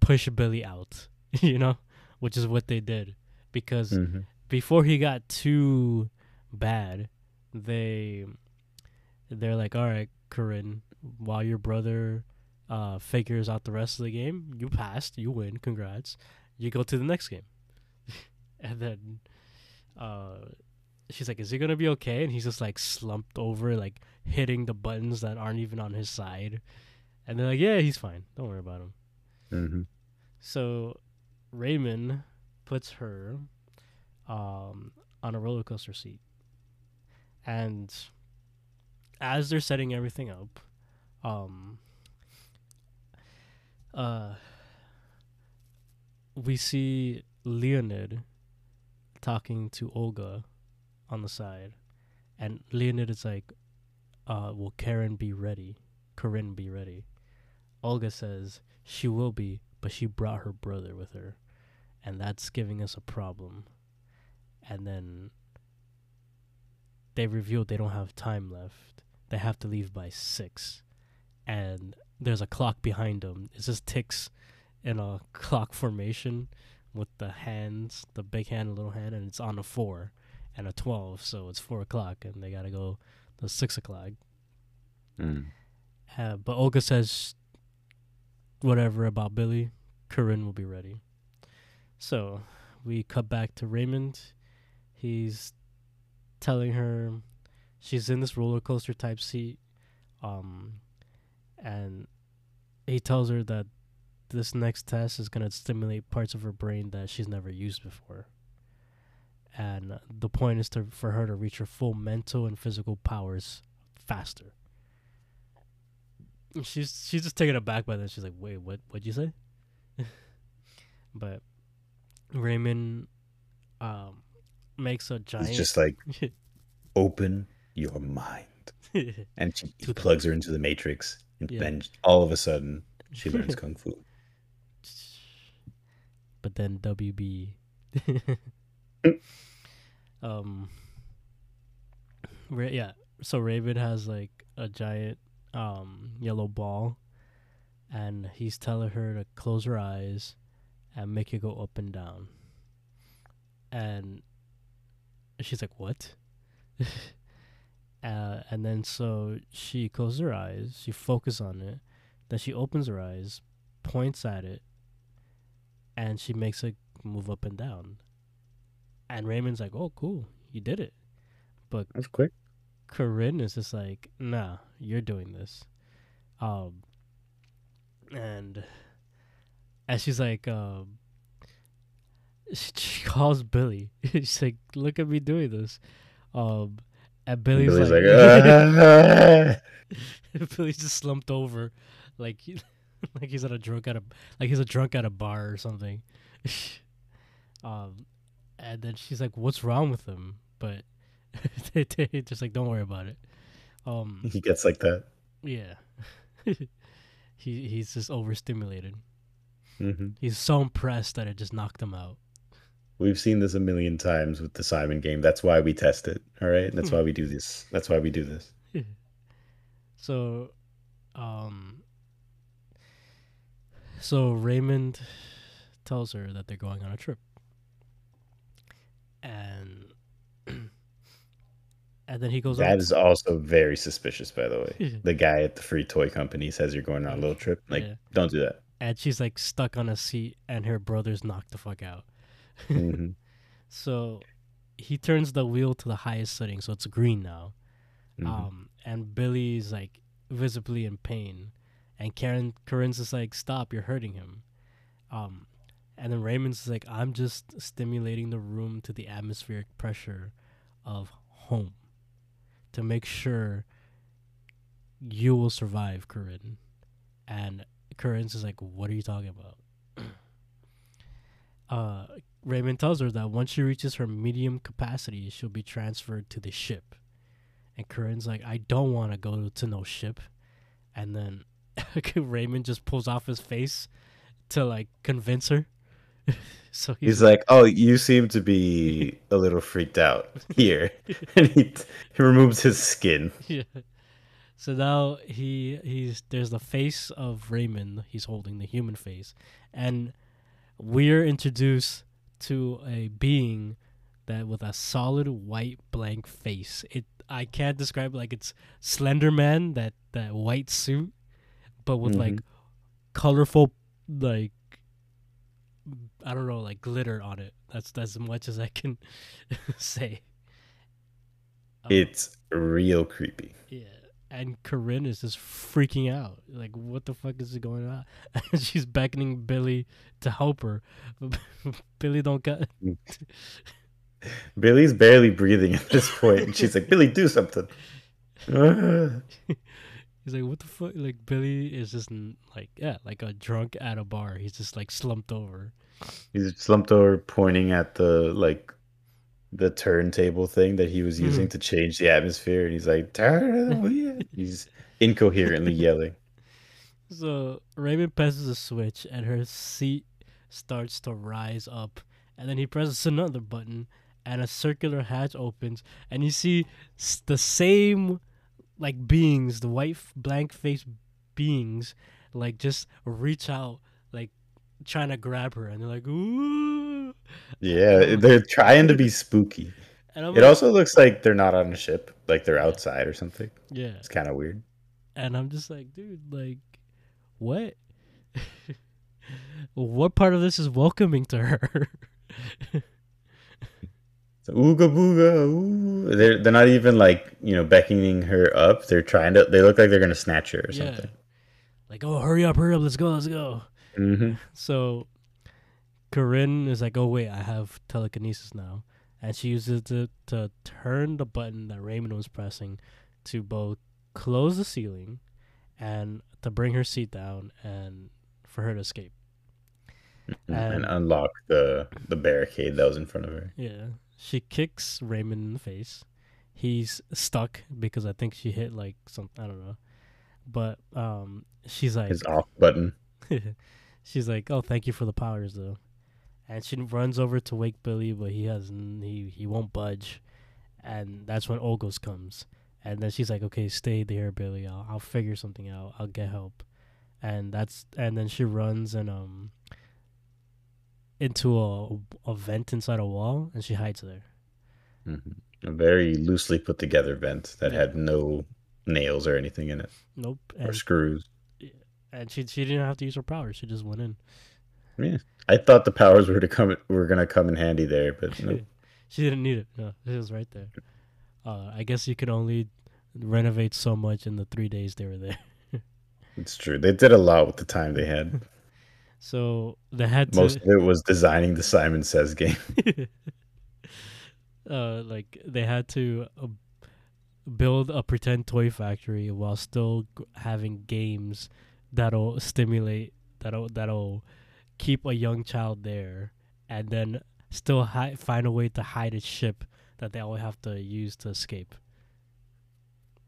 push Billy out, (laughs) you know, which is what they did because Mhm. before he got too bad, they they're like, all right, Corinne, while your brother uh, figures out the rest of the game, you passed, you win, congrats. You go to the next game, (laughs) and then uh, she's like, "Is he gonna be okay?" And he's just like slumped over, like hitting the buttons that aren't even on his side. And they're like, "Yeah, he's fine. Don't worry about him." hmm So Raymond puts her um, on a roller coaster seat, and as they're setting everything up, um, uh, we see Leonid talking to Olga on the side, and Leonid is like, uh, "Will Karen be ready? Corinne be ready?" Olga says she will be, but she brought her brother with her, and that's giving us a problem. And then they reveal they don't have time left. They have to leave by six, and there's a clock behind them. It just ticks in a clock formation with the hands, the big hand, and little hand, and it's on a four and a twelve, so it's four o'clock, and they gotta go to six o'clock. Mm. Uh, but Olga says whatever about Billy. Corinne will be ready. So we cut back to Raymond. He's telling her she's in this roller coaster type seat. Um, and he tells her that this next test is going to stimulate parts of her brain that she's never used before. And the point is to for her to reach her full mental and physical powers faster. She's she's just taken aback by that. She's like, "Wait, what? What'd you say?" (laughs) but Raymond um, makes a giant. It's just like (laughs) open your mind, (laughs) and she he plugs her into the matrix, and Yeah. then all of a sudden she (laughs) learns kung fu. but then WB. um. Ra- yeah. So Raven has like a giant um yellow ball, and he's telling her to close her eyes, and make it go up and down. And she's like, "What?" (laughs) uh, and then so she closes her eyes, she focuses on it, then she opens her eyes, points at it, and she makes it move up and down. And Raymond's like, "Oh, cool, you did it." But That's quick. Corinne is just like, "Nah, you're doing this," um, and and she's like, um, she, she calls Billy. (laughs) she's like, "Look at me doing this," um, and Billy's, Billy's like, like, (laughs) "Ah." (laughs) Billy's just slumped over, like like he's at a drunk at a like he's a drunk at a bar or something. um, and then she's like, "What's wrong with him?" But they, they just like, "Don't worry about it." Um, he gets like that. yeah, he he's just overstimulated. Hmm He's so impressed that it just knocked him out. We've seen this a million times with the Simon game. That's why we test it. All right. That's why we do this. That's why we do this. (laughs) So, um, so Raymond tells her that they're going on a trip, and (clears throat) and then he goes That on. is also very suspicious, by the way. (laughs) The guy at the free toy company says you're going on a little trip. Like, Yeah. don't do that. And she's like stuck on a seat, and her brother's knocked the fuck out. Mhm. (laughs) So he turns the wheel to the highest setting, so it's green now. Mhm. Um, and Billy's like visibly in pain, and Karen Corinne's just like, "Stop! You're hurting him." Um, and then Raymond's like, "I'm just stimulating the room to the atmospheric pressure of home to make sure you will survive, Corinne." And Corinne's is like, "What are you talking about?" (clears throat) uh, Raymond tells her that once she reaches her medium capacity, she'll be transferred to the ship. And Corinne's like, I don't want to go to no ship. And then (laughs) Raymond just pulls off his face to like convince her. (laughs) so he's, He's like, "Oh, you seem to be a little freaked out here," (laughs) and he he removes his skin. yeah. So now he he's there's the face of Raymond he's holding the human face, and we're introduced to a being that with a solid white blank face. It I can't describe it like it's Slender Man that that white suit, but with like colorful like I don't know like glitter on it. That's that's as much as I can (laughs) say. Um, It's real creepy. yeah. And Corinne is just freaking out. Like, what the fuck is going on? And (laughs) she's beckoning Billy to help her. (laughs) Billy don't got. (laughs) Billy's barely breathing at this point, and she's like, "Billy, do something." He's like, what the fuck? Like, Billy is just like, yeah, like a drunk at a bar. He's just like slumped over. He's slumped over, pointing at the like the turntable thing that he was hmm. using to change the atmosphere, and he's like, "Turn it (laughs) away." He's incoherently yelling. So Raymond presses a switch and her seat starts to rise up. And then he presses another button and a circular hatch opens. And you see the same like beings, the white blank faced beings, like just reach out, like trying to grab her. And they're like, ooh. Yeah, they're trying to be spooky. It like, also looks like they're not on a ship, like they're outside or something. yeah. It's kind of weird. And I'm just like, dude, like, what? (laughs) what part of this is welcoming to her? (laughs) So, ooga booga, ooh. They're they're not even like you know beckoning her up. They're trying to. They look like they're gonna snatch her or Yeah. something. like, oh, hurry up, hurry up, let's go, let's go. hmm So Corinne is like, oh, wait, I have telekinesis now. And she uses it to turn the button that Raymond was pressing to both close the ceiling and to bring her seat down and for her to escape. and And- unlock the the barricade that was in front of her. Yeah. She kicks Raymond in the face. He's stuck because I think she hit like some I don't know. But um she's like His off button. (laughs) she's like, "Oh, thank you for the powers though." And she runs over to wake Billy, but he has he he won't budge. And that's when Olgos comes. And then she's like, "Okay, stay there, Billy. I'll I'll figure something out. I'll get help." And that's and then she runs and um into a a vent inside a wall and she hides there. hmm A very loosely put together vent that had no nails or anything in it Nope. or And screws. and she she didn't have to use her powers. She just went in. I thought the powers were to come were gonna come in handy there, but no. (laughs) she didn't need it. No, it was right there. Uh, I guess you could only renovate so much in the three days they were there. (laughs) it's true. They did a lot with the time they had. (laughs) So they had to Most of it was designing the Simon Says game. uh, like they had to uh, build a pretend toy factory while still having games that'll stimulate that'll that'll keep a young child there, and then still hi- find a way to hide a ship that they all have to use to escape.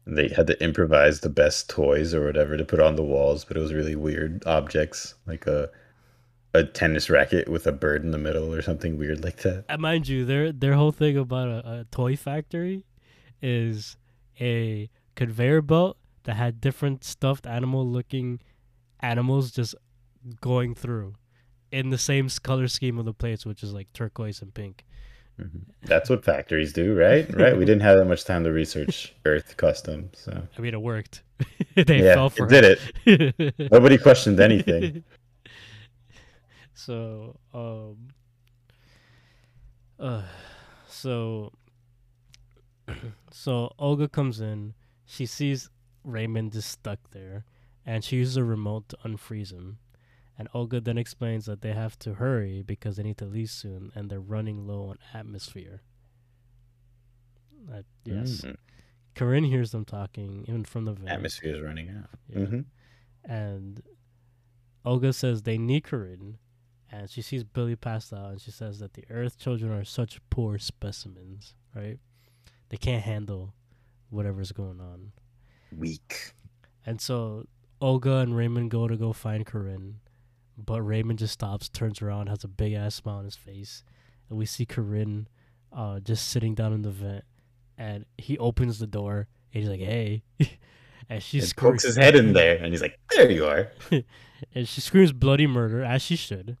They had to improvise the best toys or whatever to put on the walls, but it was really weird objects, like a a tennis racket with a bird in the middle or something weird like that. And mind you, their their whole thing about a, a toy factory is a conveyor belt that had different stuffed animal looking animals just going through in the same color scheme of the plates, which is like turquoise and pink. Mhm. That's what factories do, right? Right. We didn't have that much time to research (laughs) Earth custom, so I mean, it worked. (laughs) they yeah, fell for it did it. it. Nobody questioned anything. (laughs) so, um, uh, so, (clears throat) so Olga comes in. She sees Raymond just stuck there, and she uses a remote to unfreeze him. And Olga then explains that they have to hurry because they need to leave soon, and they're running low on atmosphere. Uh, yes, Mm. Corinne hears them talking even from the vent. Atmosphere is running out. Yeah. hmm and Olga says they need Corinne, and she sees Billy passed out, and she says that the Earth children are such poor specimens, right? They can't handle whatever's going on, Weak. and so Olga and Raymond go to go find Corinne, but Raymond just stops, turns around, has a big ass smile on his face, and we see Corinne, uh, just sitting down in the vent, and he opens the door, and he's like, "Hey," (laughs) and she He screams- pokes his head in there, and he's like, "There you are." (laughs) and she screams bloody murder as she should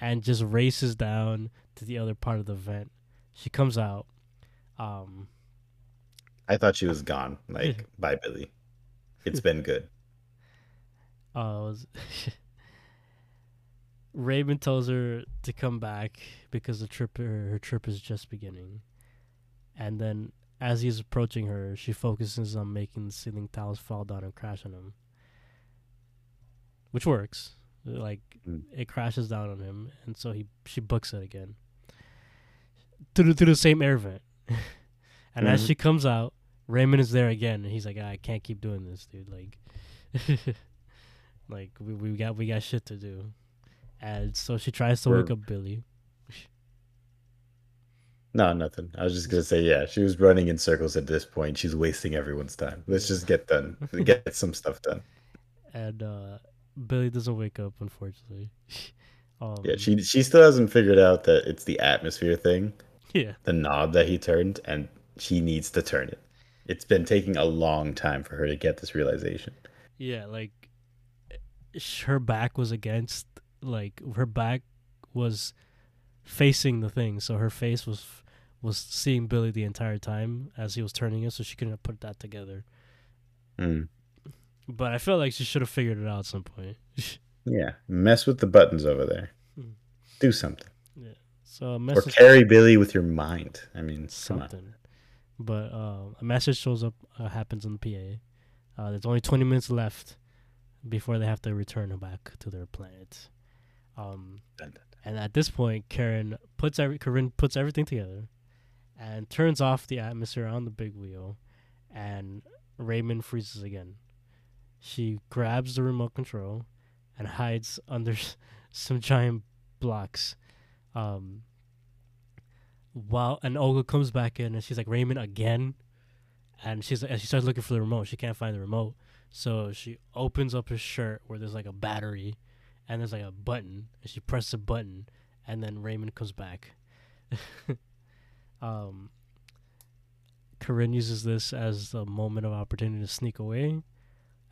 and just races down to the other part of the vent she comes out um I thought she was gone. Like, (laughs) bye, Billy. It's been good. uh Raymond tells her to come back because the trip her, her trip is just beginning and then as he's approaching her, she focuses on making the ceiling tiles fall down and crash on him, which works. Like Mm. it crashes down on him, and so he she books it again Through to the same air vent. (laughs) and as Mhm. she comes out, Raymond is there again, and he's like, "I can't keep doing this, dude. Like, (laughs) like we we got we got shit to do." And so she tries to wake We're- up Billy. (laughs) No, nothing. I was just gonna say, yeah, she was running in circles at this point. She's wasting everyone's time. Let's just get done, (laughs) get some stuff done. and uh Billy doesn't wake up, unfortunately. (laughs) um, Yeah, she she still hasn't figured out that it's the atmosphere thing, yeah, the knob that he turned, and she needs to turn it. It's been taking a long time for her to get this realization. yeah. Like her back was against, like her back was facing the thing, so her face was was seeing Billy the entire time as he was turning it, so she couldn't have put that together. Mm. But I felt like she should have figured it out at some point. (laughs) Yeah, mess with the buttons over there. Hmm. Do something, Yeah. so or carry Billy with your mind. I mean, something. But uh, a message shows up, uh, happens on the PA. Uh, there's only 20 minutes left before they have to return back to their planet. Um, Dun, dun, and at this point, Karen puts every Corinne puts everything together, and turns off the atmosphere on the big wheel, and Raymond freezes again. She grabs the remote control and hides under some giant blocks. Um, while and Olga comes back in and she's like Raymond again, and she's and she starts looking for the remote. She can't find the remote, so she opens up his shirt where there's like a battery, and there's like a button, and she presses a button, and then Raymond comes back. (laughs) um, Corinne uses this as a moment of opportunity to sneak away.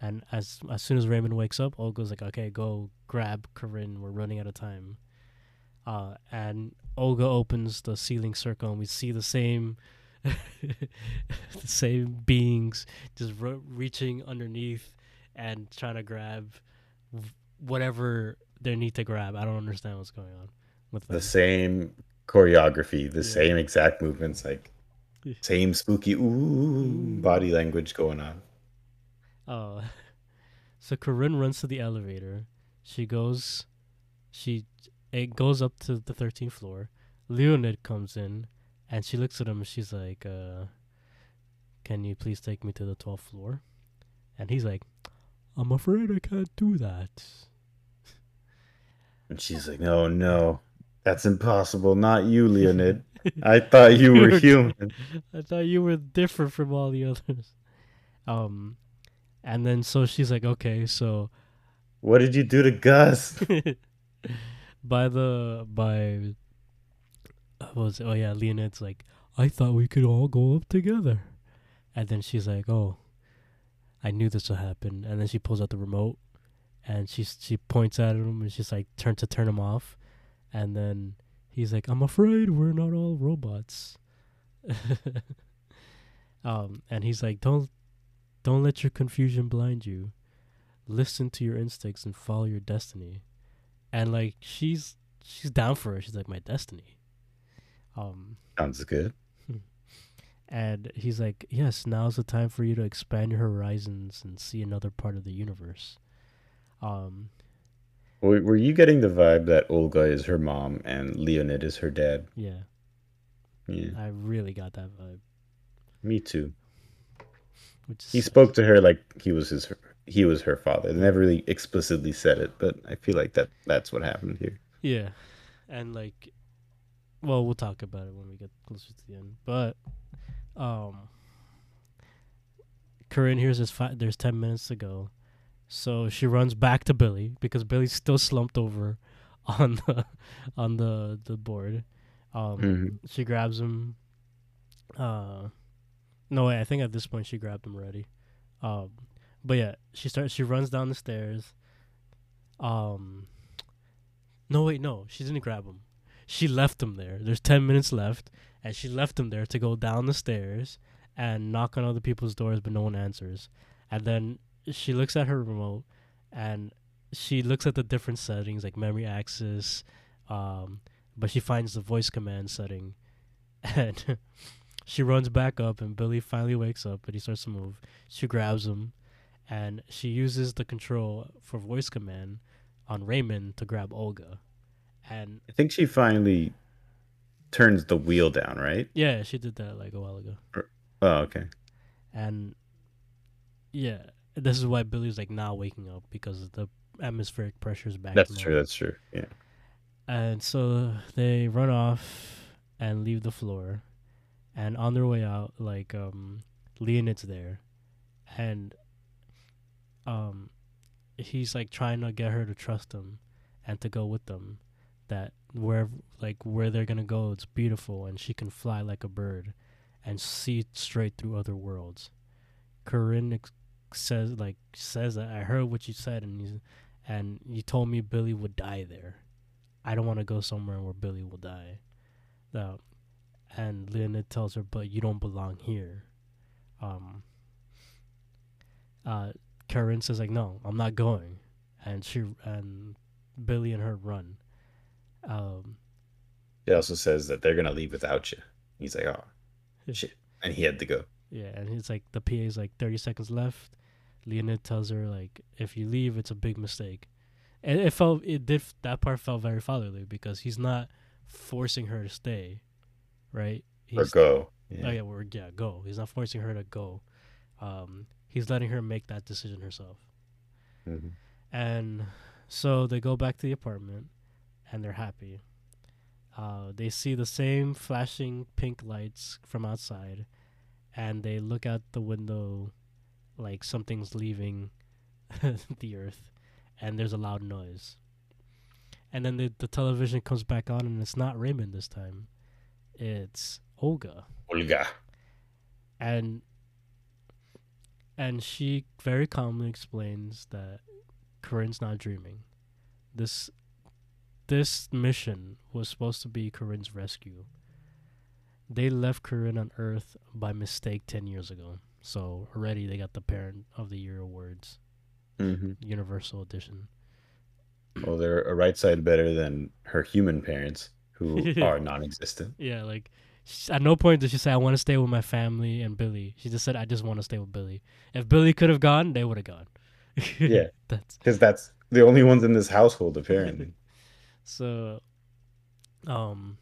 And as as soon as Raymond wakes up, Olga's like, "Okay, go grab Corinne. We're running out of time." Uh, and Olga opens the ceiling circle, and we see the same, (laughs) the same beings just ro- reaching underneath and trying to grab whatever they need to grab. I don't understand what's going on with The same choreography, the Yeah. same exact movements, like same spooky ooh body language going on. Oh, (laughs) so Corinne runs to the elevator. She goes, she it goes up to the thirteenth floor. Leonid comes in, and she looks at him. and She's like, uh, "Can you please take me to the twelfth floor?" And he's like, "I'm afraid I can't do that." And she's like, "No, no, that's impossible. Not you, Leonid. I thought you were (laughs) human." I thought you were different from all the others. Um, and then so she's like, "Okay, so." What did you do to Gus? (laughs) by the by what was it? oh yeah leonid's like i thought we could all go up together and then she's like oh i knew this would happen and then she pulls out the remote and she she points at him and she's like turn to turn him off. And then he's like i'm afraid we're not all robots. (laughs) Um and he's like don't don't let your confusion blind you. Listen to your instincts and follow your destiny. And like she's she's down for it. She's like my destiny. Um Sounds good. (laughs) and he's like yes now's the time for you to expand your horizons and see another part of the universe um Were, you getting the vibe that Olga is her mom and Leonid is her dad? yeah Yeah, i really got that vibe me too. which He spoke to her like he was his he was her father. They never really explicitly said it, but I feel like that that's what happened here. yeah and like well we'll talk about it when we get closer to the end but um Corinne hears there's five, there's 10 minutes to go so she runs back to Billy because Billy's still slumped over (laughs) on the on the the board um Mhm. she grabs him uh no wait, I think at this point she grabbed him already. Um but yeah, she starts she runs down the stairs. Um No wait, no, she didn't grab him. She left him there. There's ten minutes left, and she left him there to go down the stairs and knock on other people's doors but no one answers. And then she looks at her remote and she looks at the different settings like memory access, um, but she finds the voice command setting (laughs) and she runs back up, and Billy finally wakes up, and he starts to move. She grabs him, and she uses the control for voice command on Raymond to grab Olga. And I think she finally turns the wheel down, right? yeah, she did that like a while ago. Oh, okay. And yeah, this is why Billy's like now waking up because the atmospheric pressure is back. That's true. That's true. Yeah. And so they run off and leave the floor. And on their way out, like um Leonid's there. And um he's like trying to get her to trust him and to go with them. That where like where they're gonna go it's beautiful and she can fly like a bird and see straight through other worlds. Corinne ex- says like says that I heard what you said and you and you told me Billy would die there. I don't want to go somewhere where Billy will die. No. And Leonid tells her, but you don't belong here. Um, uh, Karen says like, no, I'm not going. And she and Billy and her run. Um, It also says that they're gonna leave without you. He's like, oh shit, and he had to go. yeah, and he's like the PA is like 30 seconds left. Leonid tells her like, if you leave, it's a big mistake. And it felt it did that part felt very fatherly because he's not forcing her to stay, right? Or He's go. Oh Yeah. yeah, we're yeah, go. He's not forcing her to go. Um, he's letting her make that decision herself. Mhm. And so they go back to the apartment, and they're happy. Uh, they see the same flashing pink lights from outside, and they look out the window, like something's leaving (laughs) the earth, and there's a loud noise. And then the, the television comes back on, and it's not Raymond this time. It's Olga Olga. and and she very calmly explains that Corinne's not dreaming. This this mission was supposed to be Corinne's rescue. They left Corinne on Earth by mistake ten years ago. So already they got the Parent of the Year awards, hmm Universal Edition. Well, they're a right side better than her human parents, who (laughs) are non-existent. Yeah, like at no point did she say I want to stay with my family and Billy. She just said I just want to stay with Billy. If Billy could have gone, they would have gone. (laughs) Yeah. that's Because that's the only ones in this household, apparently. (laughs) So, um,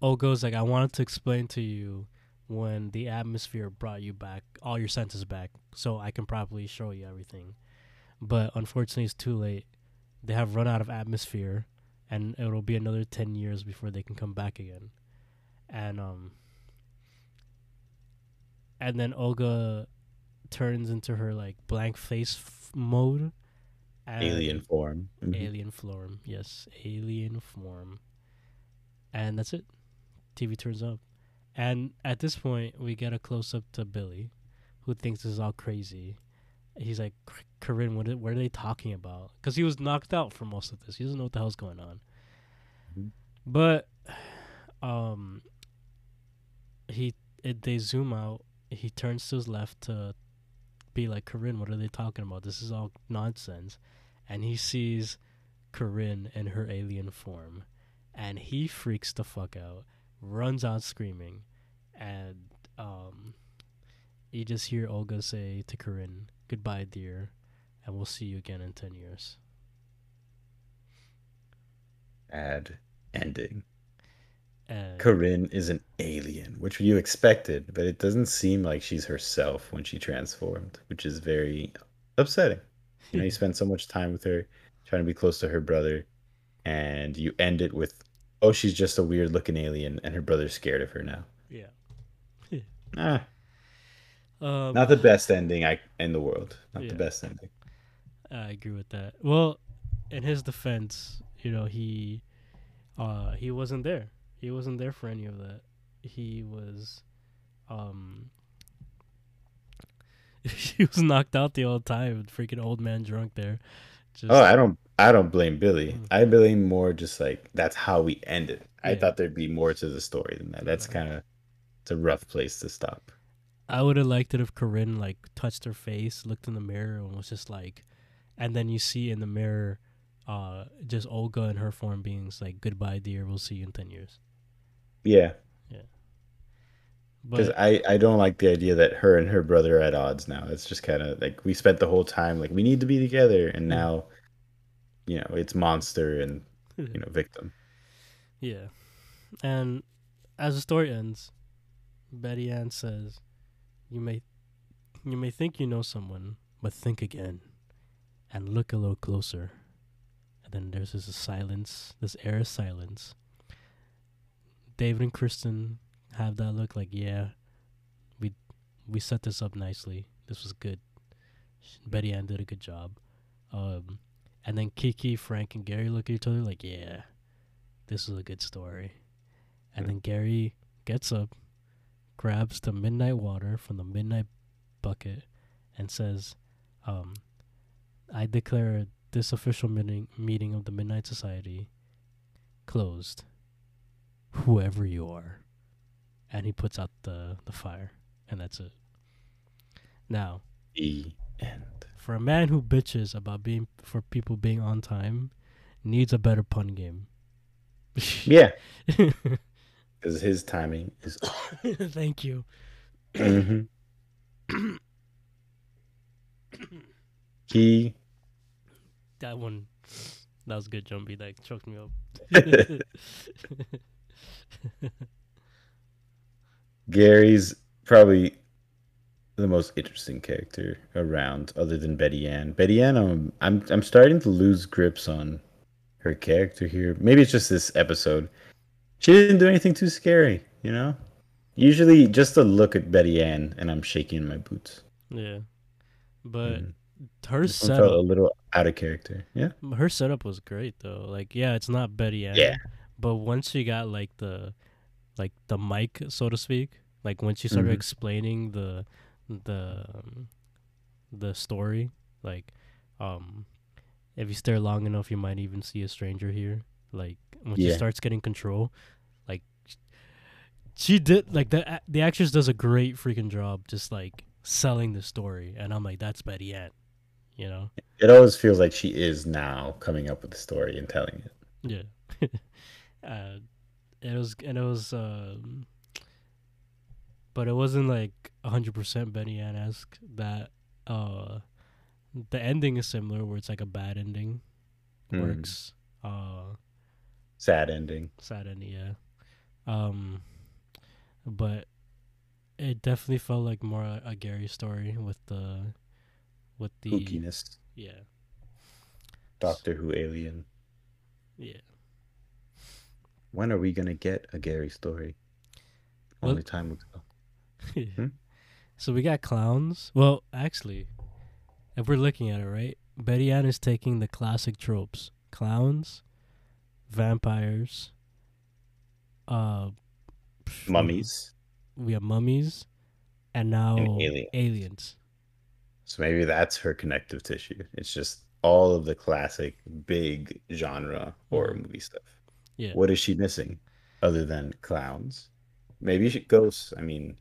Olga's like, I wanted to explain to you when the atmosphere brought you back, all your senses back, so I can properly show you everything. But unfortunately, it's too late. They have run out of atmosphere, and it'll be another 10 years before they can come back again. And, um, and then Olga turns into her, like, blank face f- mode. Alien form. Mhm. Alien form, yes, alien form, and that's it. TV turns up, and at this point, we get a close up to Billy, who thinks this is all crazy. He's like, "Corinne, what? Are, what are they talking about?" Because he was knocked out for most of this. He doesn't know what the hell's going on. Mhm. But, um, he it, they zoom out. He turns to his left to be like, "Corinne, what are they talking about? This is all nonsense." and he sees Corinne in her alien form, and he freaks the fuck out, runs out screaming, and um, you just hear Olga say to Corinne, "Goodbye, dear, and we'll see you again in ten years." Bad ending. And Corinne is an alien, which you expected, but it doesn't seem like she's herself when she transformed, which is very upsetting. You know, you spend so much time with her, trying to be close to her brother, and you end it with, "Oh, she's just a weird looking alien, and her brother's scared of her now." yeah, Ah, um, not the best ending I in the world. Not Yeah. the best ending. I agree with that. Well, in his defense, you know, he uh he wasn't there. He wasn't there for any of that. He was um (laughs) he was knocked out the whole time, freaking old man drunk there. Just Oh, I don't. I don't blame Billy. Mm. I blame more just like that's how we ended. I thought there'd be more to the story than that. That's Yeah. kind of it's a rough place to stop. I would have liked it if Corinne like touched her face, looked in the mirror, and was just like, and then you see in the mirror, uh, just Olga in her form being like, "Goodbye, dear. We'll see you in ten years." Yeah, Yeah. Because I, I don't like the idea that her and her brother are at odds now. It's just kind of like we spent the whole time like we need to be together, and now, you know, it's monster and (laughs) you know victim. yeah, and as the story ends, Betty Ann says, "You may, you may think you know someone, but think again, and look a little closer." And then there's this silence, this air of silence. David and Kristen have that look like, yeah, we we set this up nicely. This was good. Betty Ann did a good job. Um, and then Kiki, Frank, and Gary look at each other like, yeah, this is a good story. And then Gary gets up, grabs the midnight water from the midnight bucket, and says, um, I declare this official meeting, meeting of the Midnight Society closed. Whoever you are. And he puts out the, the fire, and that's it. Now, The end. for a man who bitches about being for people being on time, needs a better pun game. (laughs) Yeah, (laughs) because his timing is. (coughs) Thank you. Mhm. he That one, that was good, Jumbi. That choked me up. (laughs) Gary's probably the most interesting character around, other than Betty Ann. Betty Ann, um, I'm I'm starting to lose grips on her character here. Maybe it's just this episode. She didn't do anything too scary, you know. Usually, just a look at Betty Ann, and I'm shaking in my boots. yeah, but Mhm. her This one felt a setup, little out of character. Yeah. her setup was great though. Like, yeah, it's not Betty Ann. Yeah. But once she got like the, like the mic, so to speak, like when she started Mhm. explaining the, the, um, the story, like, um, if you stare long enough, you might even see a stranger here. Like when she starts getting control, like she did. Like the the actress does a great freaking job, just like selling the story, and I'm like, that's Betty Ann, you know? It always feels like she is now coming up with the story and telling it. Yeah. (laughs) uh, it was and it was um but it wasn't like 100% Betty Ann esque that uh the ending is similar where it's like a bad ending Hmm. works uh Sad ending. sad ending yeah um but it definitely felt like more a, a Gary story with the with the Spookiness. yeah Doctor Who alien. yeah When are we gonna get a Gary story? Well- Only time will tell. (laughs) Hmm? So we got clowns. Well, actually, if we're looking at it right, Betty Ann is taking the classic tropes: clowns, vampires, uh, Mummies. We have mummies, and now aliens. aliens. So maybe that's her connective tissue. It's just all of the classic big genre horror movie stuff. Yeah. What is she missing other than clowns? Maybe she ghosts. I mean,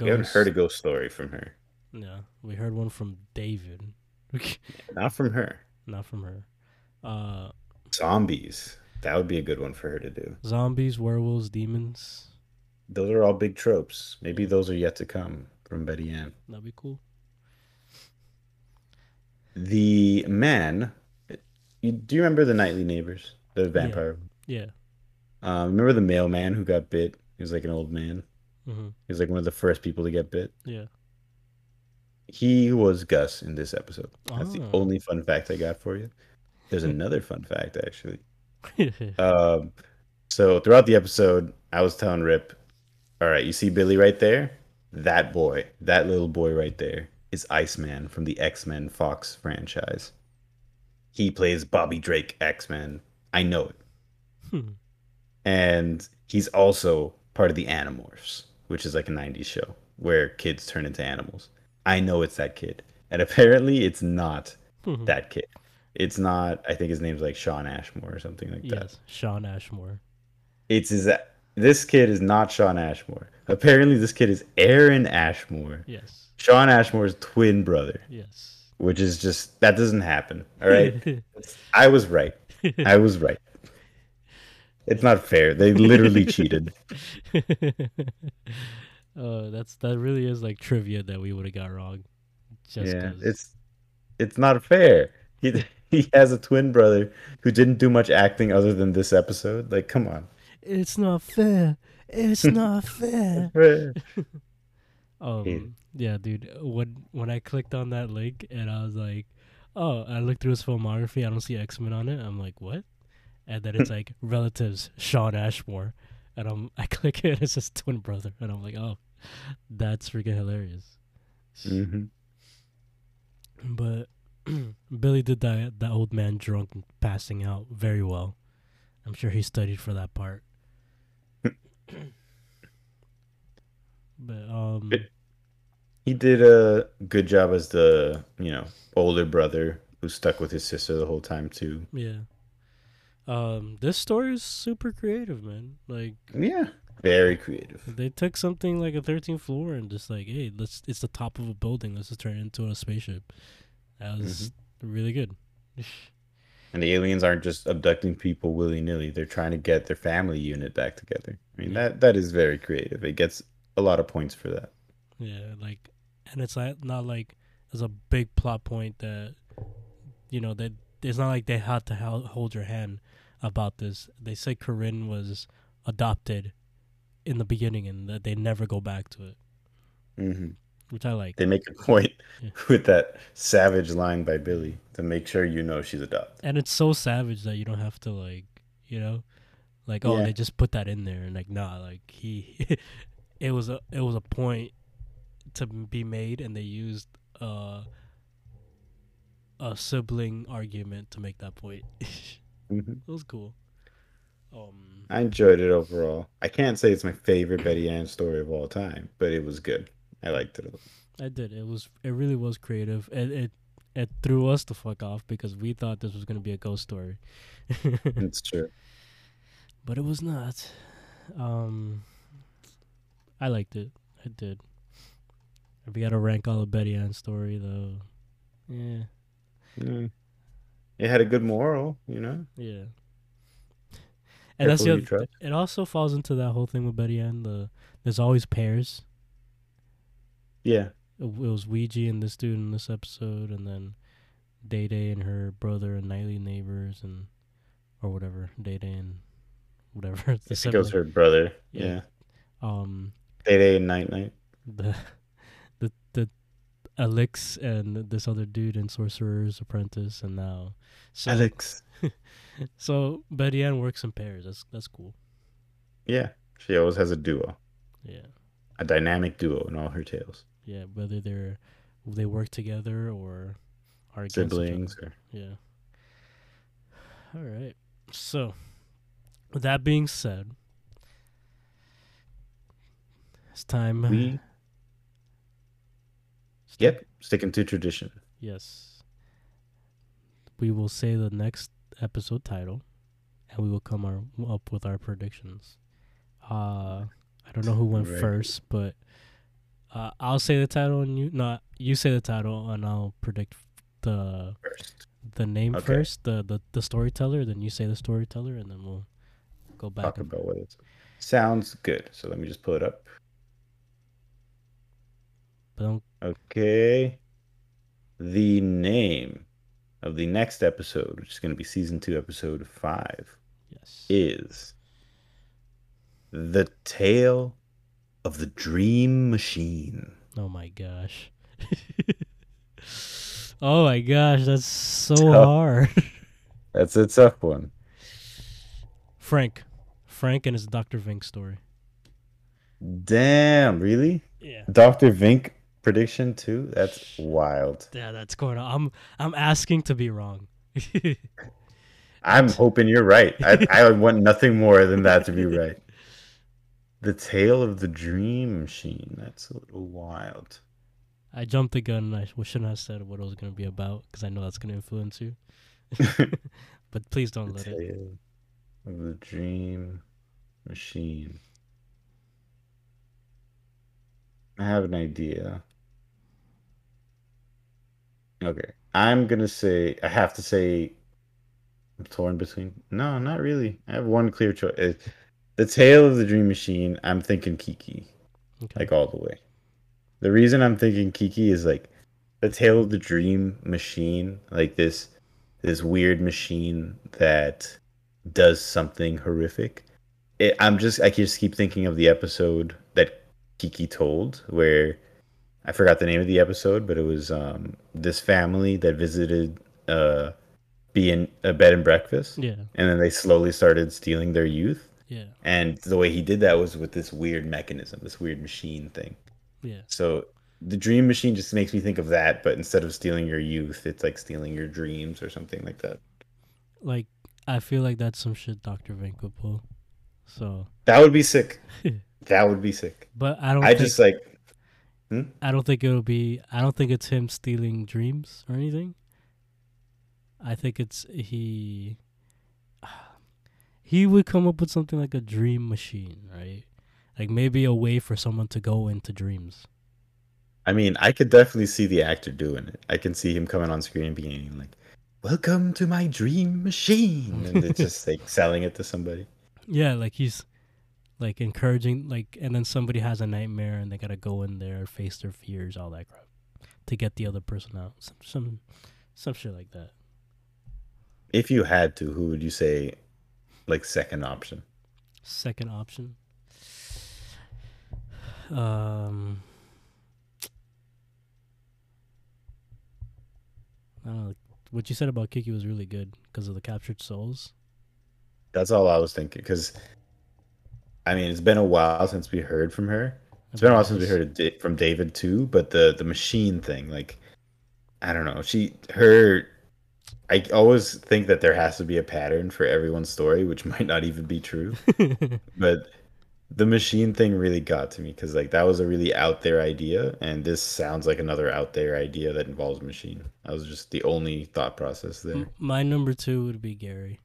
we haven't heard a ghost story from her. No, we heard one from David, (laughs) Not from her. not from her. Uh, Zombies. That would be a good one for her to do. zombies, werewolves, demons. Those are all big tropes. Maybe those are yet to come from Betty Ann. That'd be cool. The man. You, do you remember the Nightly Neighbors? The vampire. Yeah. Um, remember the mailman who got bit? He was like an old man. hmm He was like one of the first people to get bit. Yeah. He was Gus in this episode. That's the Oh. only fun fact I got for you. There's another fun fact actually. (laughs) Um, so throughout the episode, I was telling Rip, "All right, you see Billy right there? That boy, that little boy right there, is Iceman from the X Men Fox franchise. He plays Bobby Drake X Men. I know it, Hmm. and he's also part of the Animorphs, which is like a '90s show where kids turn into animals. I know it's that kid, and apparently it's not that kid. It's not. I think his name's like Shawn Ashmore or something like that. yes, Shawn Ashmore. It's his. This kid is not Shawn Ashmore. Apparently, this kid is Aaron Ashmore, Yes. Shawn Ashmore's twin brother, Yes. which is just that doesn't happen. All right, (laughs) I was right. I was right. It's not fair. They literally (laughs) cheated. Uh, (laughs) that's that really is like trivia that we would have got wrong. Just yeah, it's it's not fair. He (laughs) he has a twin brother who didn't do much acting other than this episode. Like, come on. it's not fair. It's (laughs) not fair. Fair. (laughs) Um, yeah, dude. When when I clicked on that link and I was like, oh, I looked through his filmography. I don't see X Men on it. I'm like, what? And then it's like relatives Shawn Ashmore, and I'm I click it. and It's his twin brother, and I'm like, oh, that's freaking hilarious. hmm But (clears throat) Billy did that that old man drunk and passing out very well. I'm sure he studied for that part. (coughs) but um It- He did a good job as the you know older brother who stuck with his sister the whole time too. yeah. Um this story is super creative, man. Like Yeah, very creative. they took something like a 13th floor and just like, hey, let's it's the top of a building, let's just turn it into a spaceship. That was really good. (sighs) And the aliens aren't just abducting people willy nilly; they're trying to get their family unit back together. I mean Yeah. that that is very creative. It gets a lot of points for that. Yeah, like, and it's like not like there's a big plot point that, you know, that it's not like they had to hold your hand about this. They say Corinne was adopted in the beginning and that they never go back to it, hmm which I like. They make a point (laughs) Yeah. with that savage line by Billy to make sure you know she's a adopted. And it's so savage that you don't have to like, you know, like oh Yeah. they just put that in there and like nah, like he, (laughs) it was a it was a point to be made and they used uh a sibling argument to make that point. (laughs) hmm It was cool. Um, I enjoyed it overall. I can't say it's my favorite Betty Ann story of all time, but it was good. I liked it. I did. It was. It really was creative. It it it threw us the fuck off because we thought this was gonna be a ghost story, (laughs) It's true. but it was not. Um, I liked it. I did. If we gotta rank all the Betty Ann story though, yeah, Mm. It had a good moral, you know. yeah. And that's the other. who you trust. It also falls into that whole thing with Betty Ann. The there's always pairs. Yeah, it was Ouija and this dude in this episode, and then Day Day and her brother and nightly neighbors, and or whatever Day Day and whatever. (laughs) I the think it was her brother. Yeah. Yeah, Um, day day and night night. the (laughs) the the Alex and this other dude in Sorcerer's Apprentice, and now so Alex. (laughs) so Betty Ann works in pairs. That's that's cool. Yeah, she always has a duo, Yeah, a dynamic duo in all her tales. Yeah. Whether they're they work together or are against each other. Siblings. Or, Yeah. All right. So, with that being said, it's time. we yep, sticking to tradition. Yes. We will say the next episode title, and we will come our, up with our predictions. Uh, I don't know who went Right. first, but uh, I'll say the title, and you not you say the title, and I'll predict the First, the name Okay. first, the, the the storyteller, then you say the storyteller, and then we'll go back. talk and- about what it sounds good. So let me just pull it up. don't, Okay. The name of the next episode, which is going to be season two, episode five, yes. is The Tale of the Dream Machine. oh my gosh. (laughs) oh my gosh, that's so Tough. hard. (laughs) That's a tough one. Frank, Frank and his Doctor Vink story. Damn, really? Yeah. Dr. Vink prediction too? That's wild. Yeah, that's going on. I'm I'm asking to be wrong. (laughs) I'm hoping you're right. I, I want nothing more than that to be right. The Tale of the Dream Machine. That's a little wild. I jumped the gun. and I shouldn't have said what it was going to be about because I know that's going to influence you. (laughs) but please don't The let it. Tale of the Dream Machine. I have an idea. Okay. I'm gonna say I have to say I'm torn between no, not really. I have one clear choice. The Tale of the Dream Machine, I'm thinking Kiki. Okay. like all the way. The reason I'm thinking Kiki is like the Tale of the Dream machine, like this this weird machine that does something horrific. It, I'm just I just keep thinking of the episode that Kiki told where I forgot the name of the episode, but it was um, this family that visited uh, be in a bed and breakfast, yeah, and then they slowly started stealing their youth. Yeah, And the way he did that was with this weird mechanism, this weird machine thing. yeah. So the dream machine just makes me think of that, but instead of stealing your youth, it's like stealing your dreams or something like that. Like I feel like that's some shit Doctor Vink pull. So, That would be sick. (laughs) that would be sick. but I don't. I think, just like hmm? I don't think it'll be. I don't think it's him stealing dreams or anything. I think it's he. He would come up with something like a dream machine, right? Like maybe a way for someone to go into dreams. I mean, I could definitely see the actor doing it. I can see him coming on screen and being like, "Welcome to my dream machine," and it's just (laughs) like selling it to somebody. Yeah, like he's like encouraging, like, and then somebody has a nightmare and they gotta go in there, face their fears, all that crap, to get the other person out. Some some some shit like that. If you had to, who would you say, like second option? Second option. Um, I don't know. What you said about Kiki was really good because of the captured souls. That's all I was thinking. Because, I mean, it's been a while since we heard from her. It's been a while since we heard Da- from David too. But the the machine thing, like, I don't know. She her. I always think that there has to be a pattern for everyone's story, which (laughs) might not even be true. (laughs) but the machine thing really got to me because like that was a really out there idea, and this sounds like another out there idea that involves machine. That was just the only thought process there. My number two would be Gary.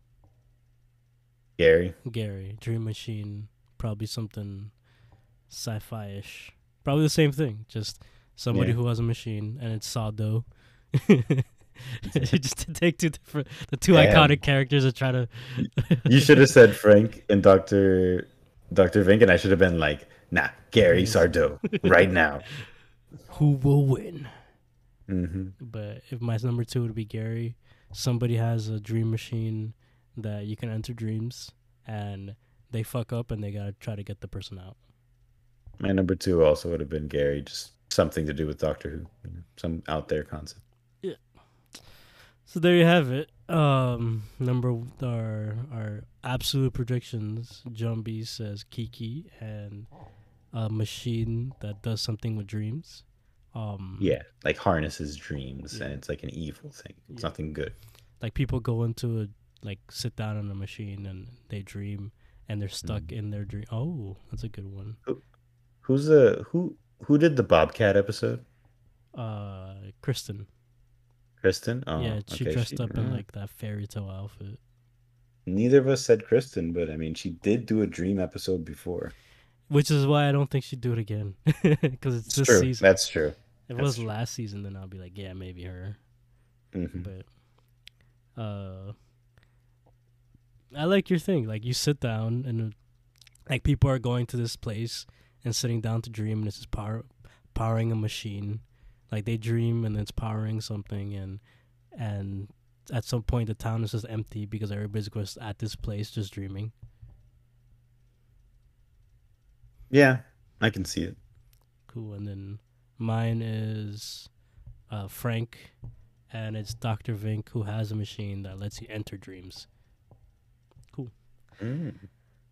Gary, Gary, Dream Machine, probably something sci-fi ish. Probably the same thing, just somebody Yeah. who has a machine and it's Sardo. (laughs) (laughs) just to take two different, the two Damn. iconic characters and try to. you should have said (laughs) Frank and Doctor Doctor Vink, and I should have been like, nah, Gary Sardo, (laughs) right now. Who will win? hmm But if my number two would be Gary, somebody has a dream machine that you can enter dreams, and they fuck up and they gotta try to get the person out. My number two also would have been Gary, just something to do with Doctor Who, you know, some out there concept. So there you have it. Um, number our our absolute predictions. Jumbi says Kiki and a machine that does something with dreams. Um, Yeah, like harnesses dreams, Yeah. and it's like an evil thing. It's Yeah. nothing good. like people go into a like sit down on a machine and they dream and they're stuck Mm. in their dream. Oh, that's a good one. Who's the who? Who did the Bobcat episode? Uh, Kristen. Kristen. Oh, yeah, she okay, dressed she- up in uh, like that fairy tale outfit. Neither of us said Kristen, but I mean, she did do a dream episode before. Which is why I don't think she'd do it again (laughs) because it's It's this true. season. That's true. if it was true. last season, then I'll be like, yeah, maybe her. hmm but uh I like your thing. Like you sit down and like people are going to this place and sitting down to dream and it's just power powering a machine. Like they dream and it's powering something and and at some point the town is just empty because everybody's just at this place just dreaming. Yeah, I can see it. Cool. And then mine is uh Frank and it's Dr. Vink who has a machine that lets you enter dreams. Mm.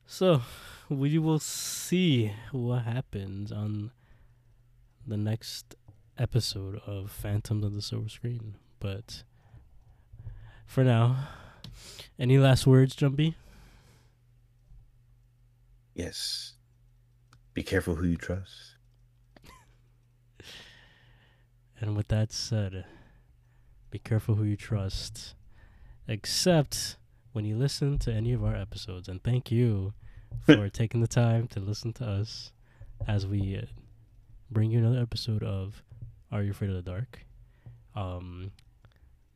So, we will see what happens on the next episode of Phantoms of the Silver Screen. But for now, any last words, Jumbi? Yes. Be careful who you trust. (laughs) And with that said, be careful who you trust, except when you listen to any of our episodes. And thank you (laughs) for taking the time to listen to us as we uh, bring you another episode of Are You Afraid of the Dark? Um,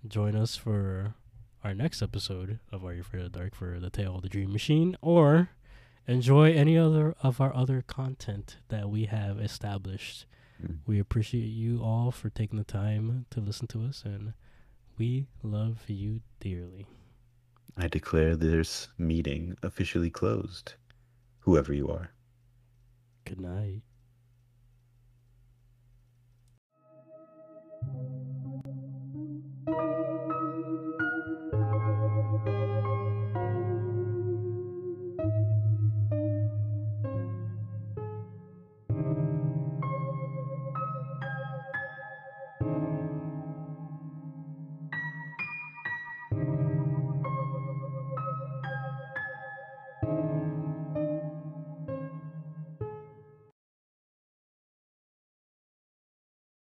join us for our next episode of Are You Afraid of the Dark for the Tale of the Dream Machine, or enjoy any other of our other content that we have established. Mm. We appreciate you all for taking the time to listen to us, and we love you dearly. I declare this meeting officially closed, whoever you are. Good night. thank you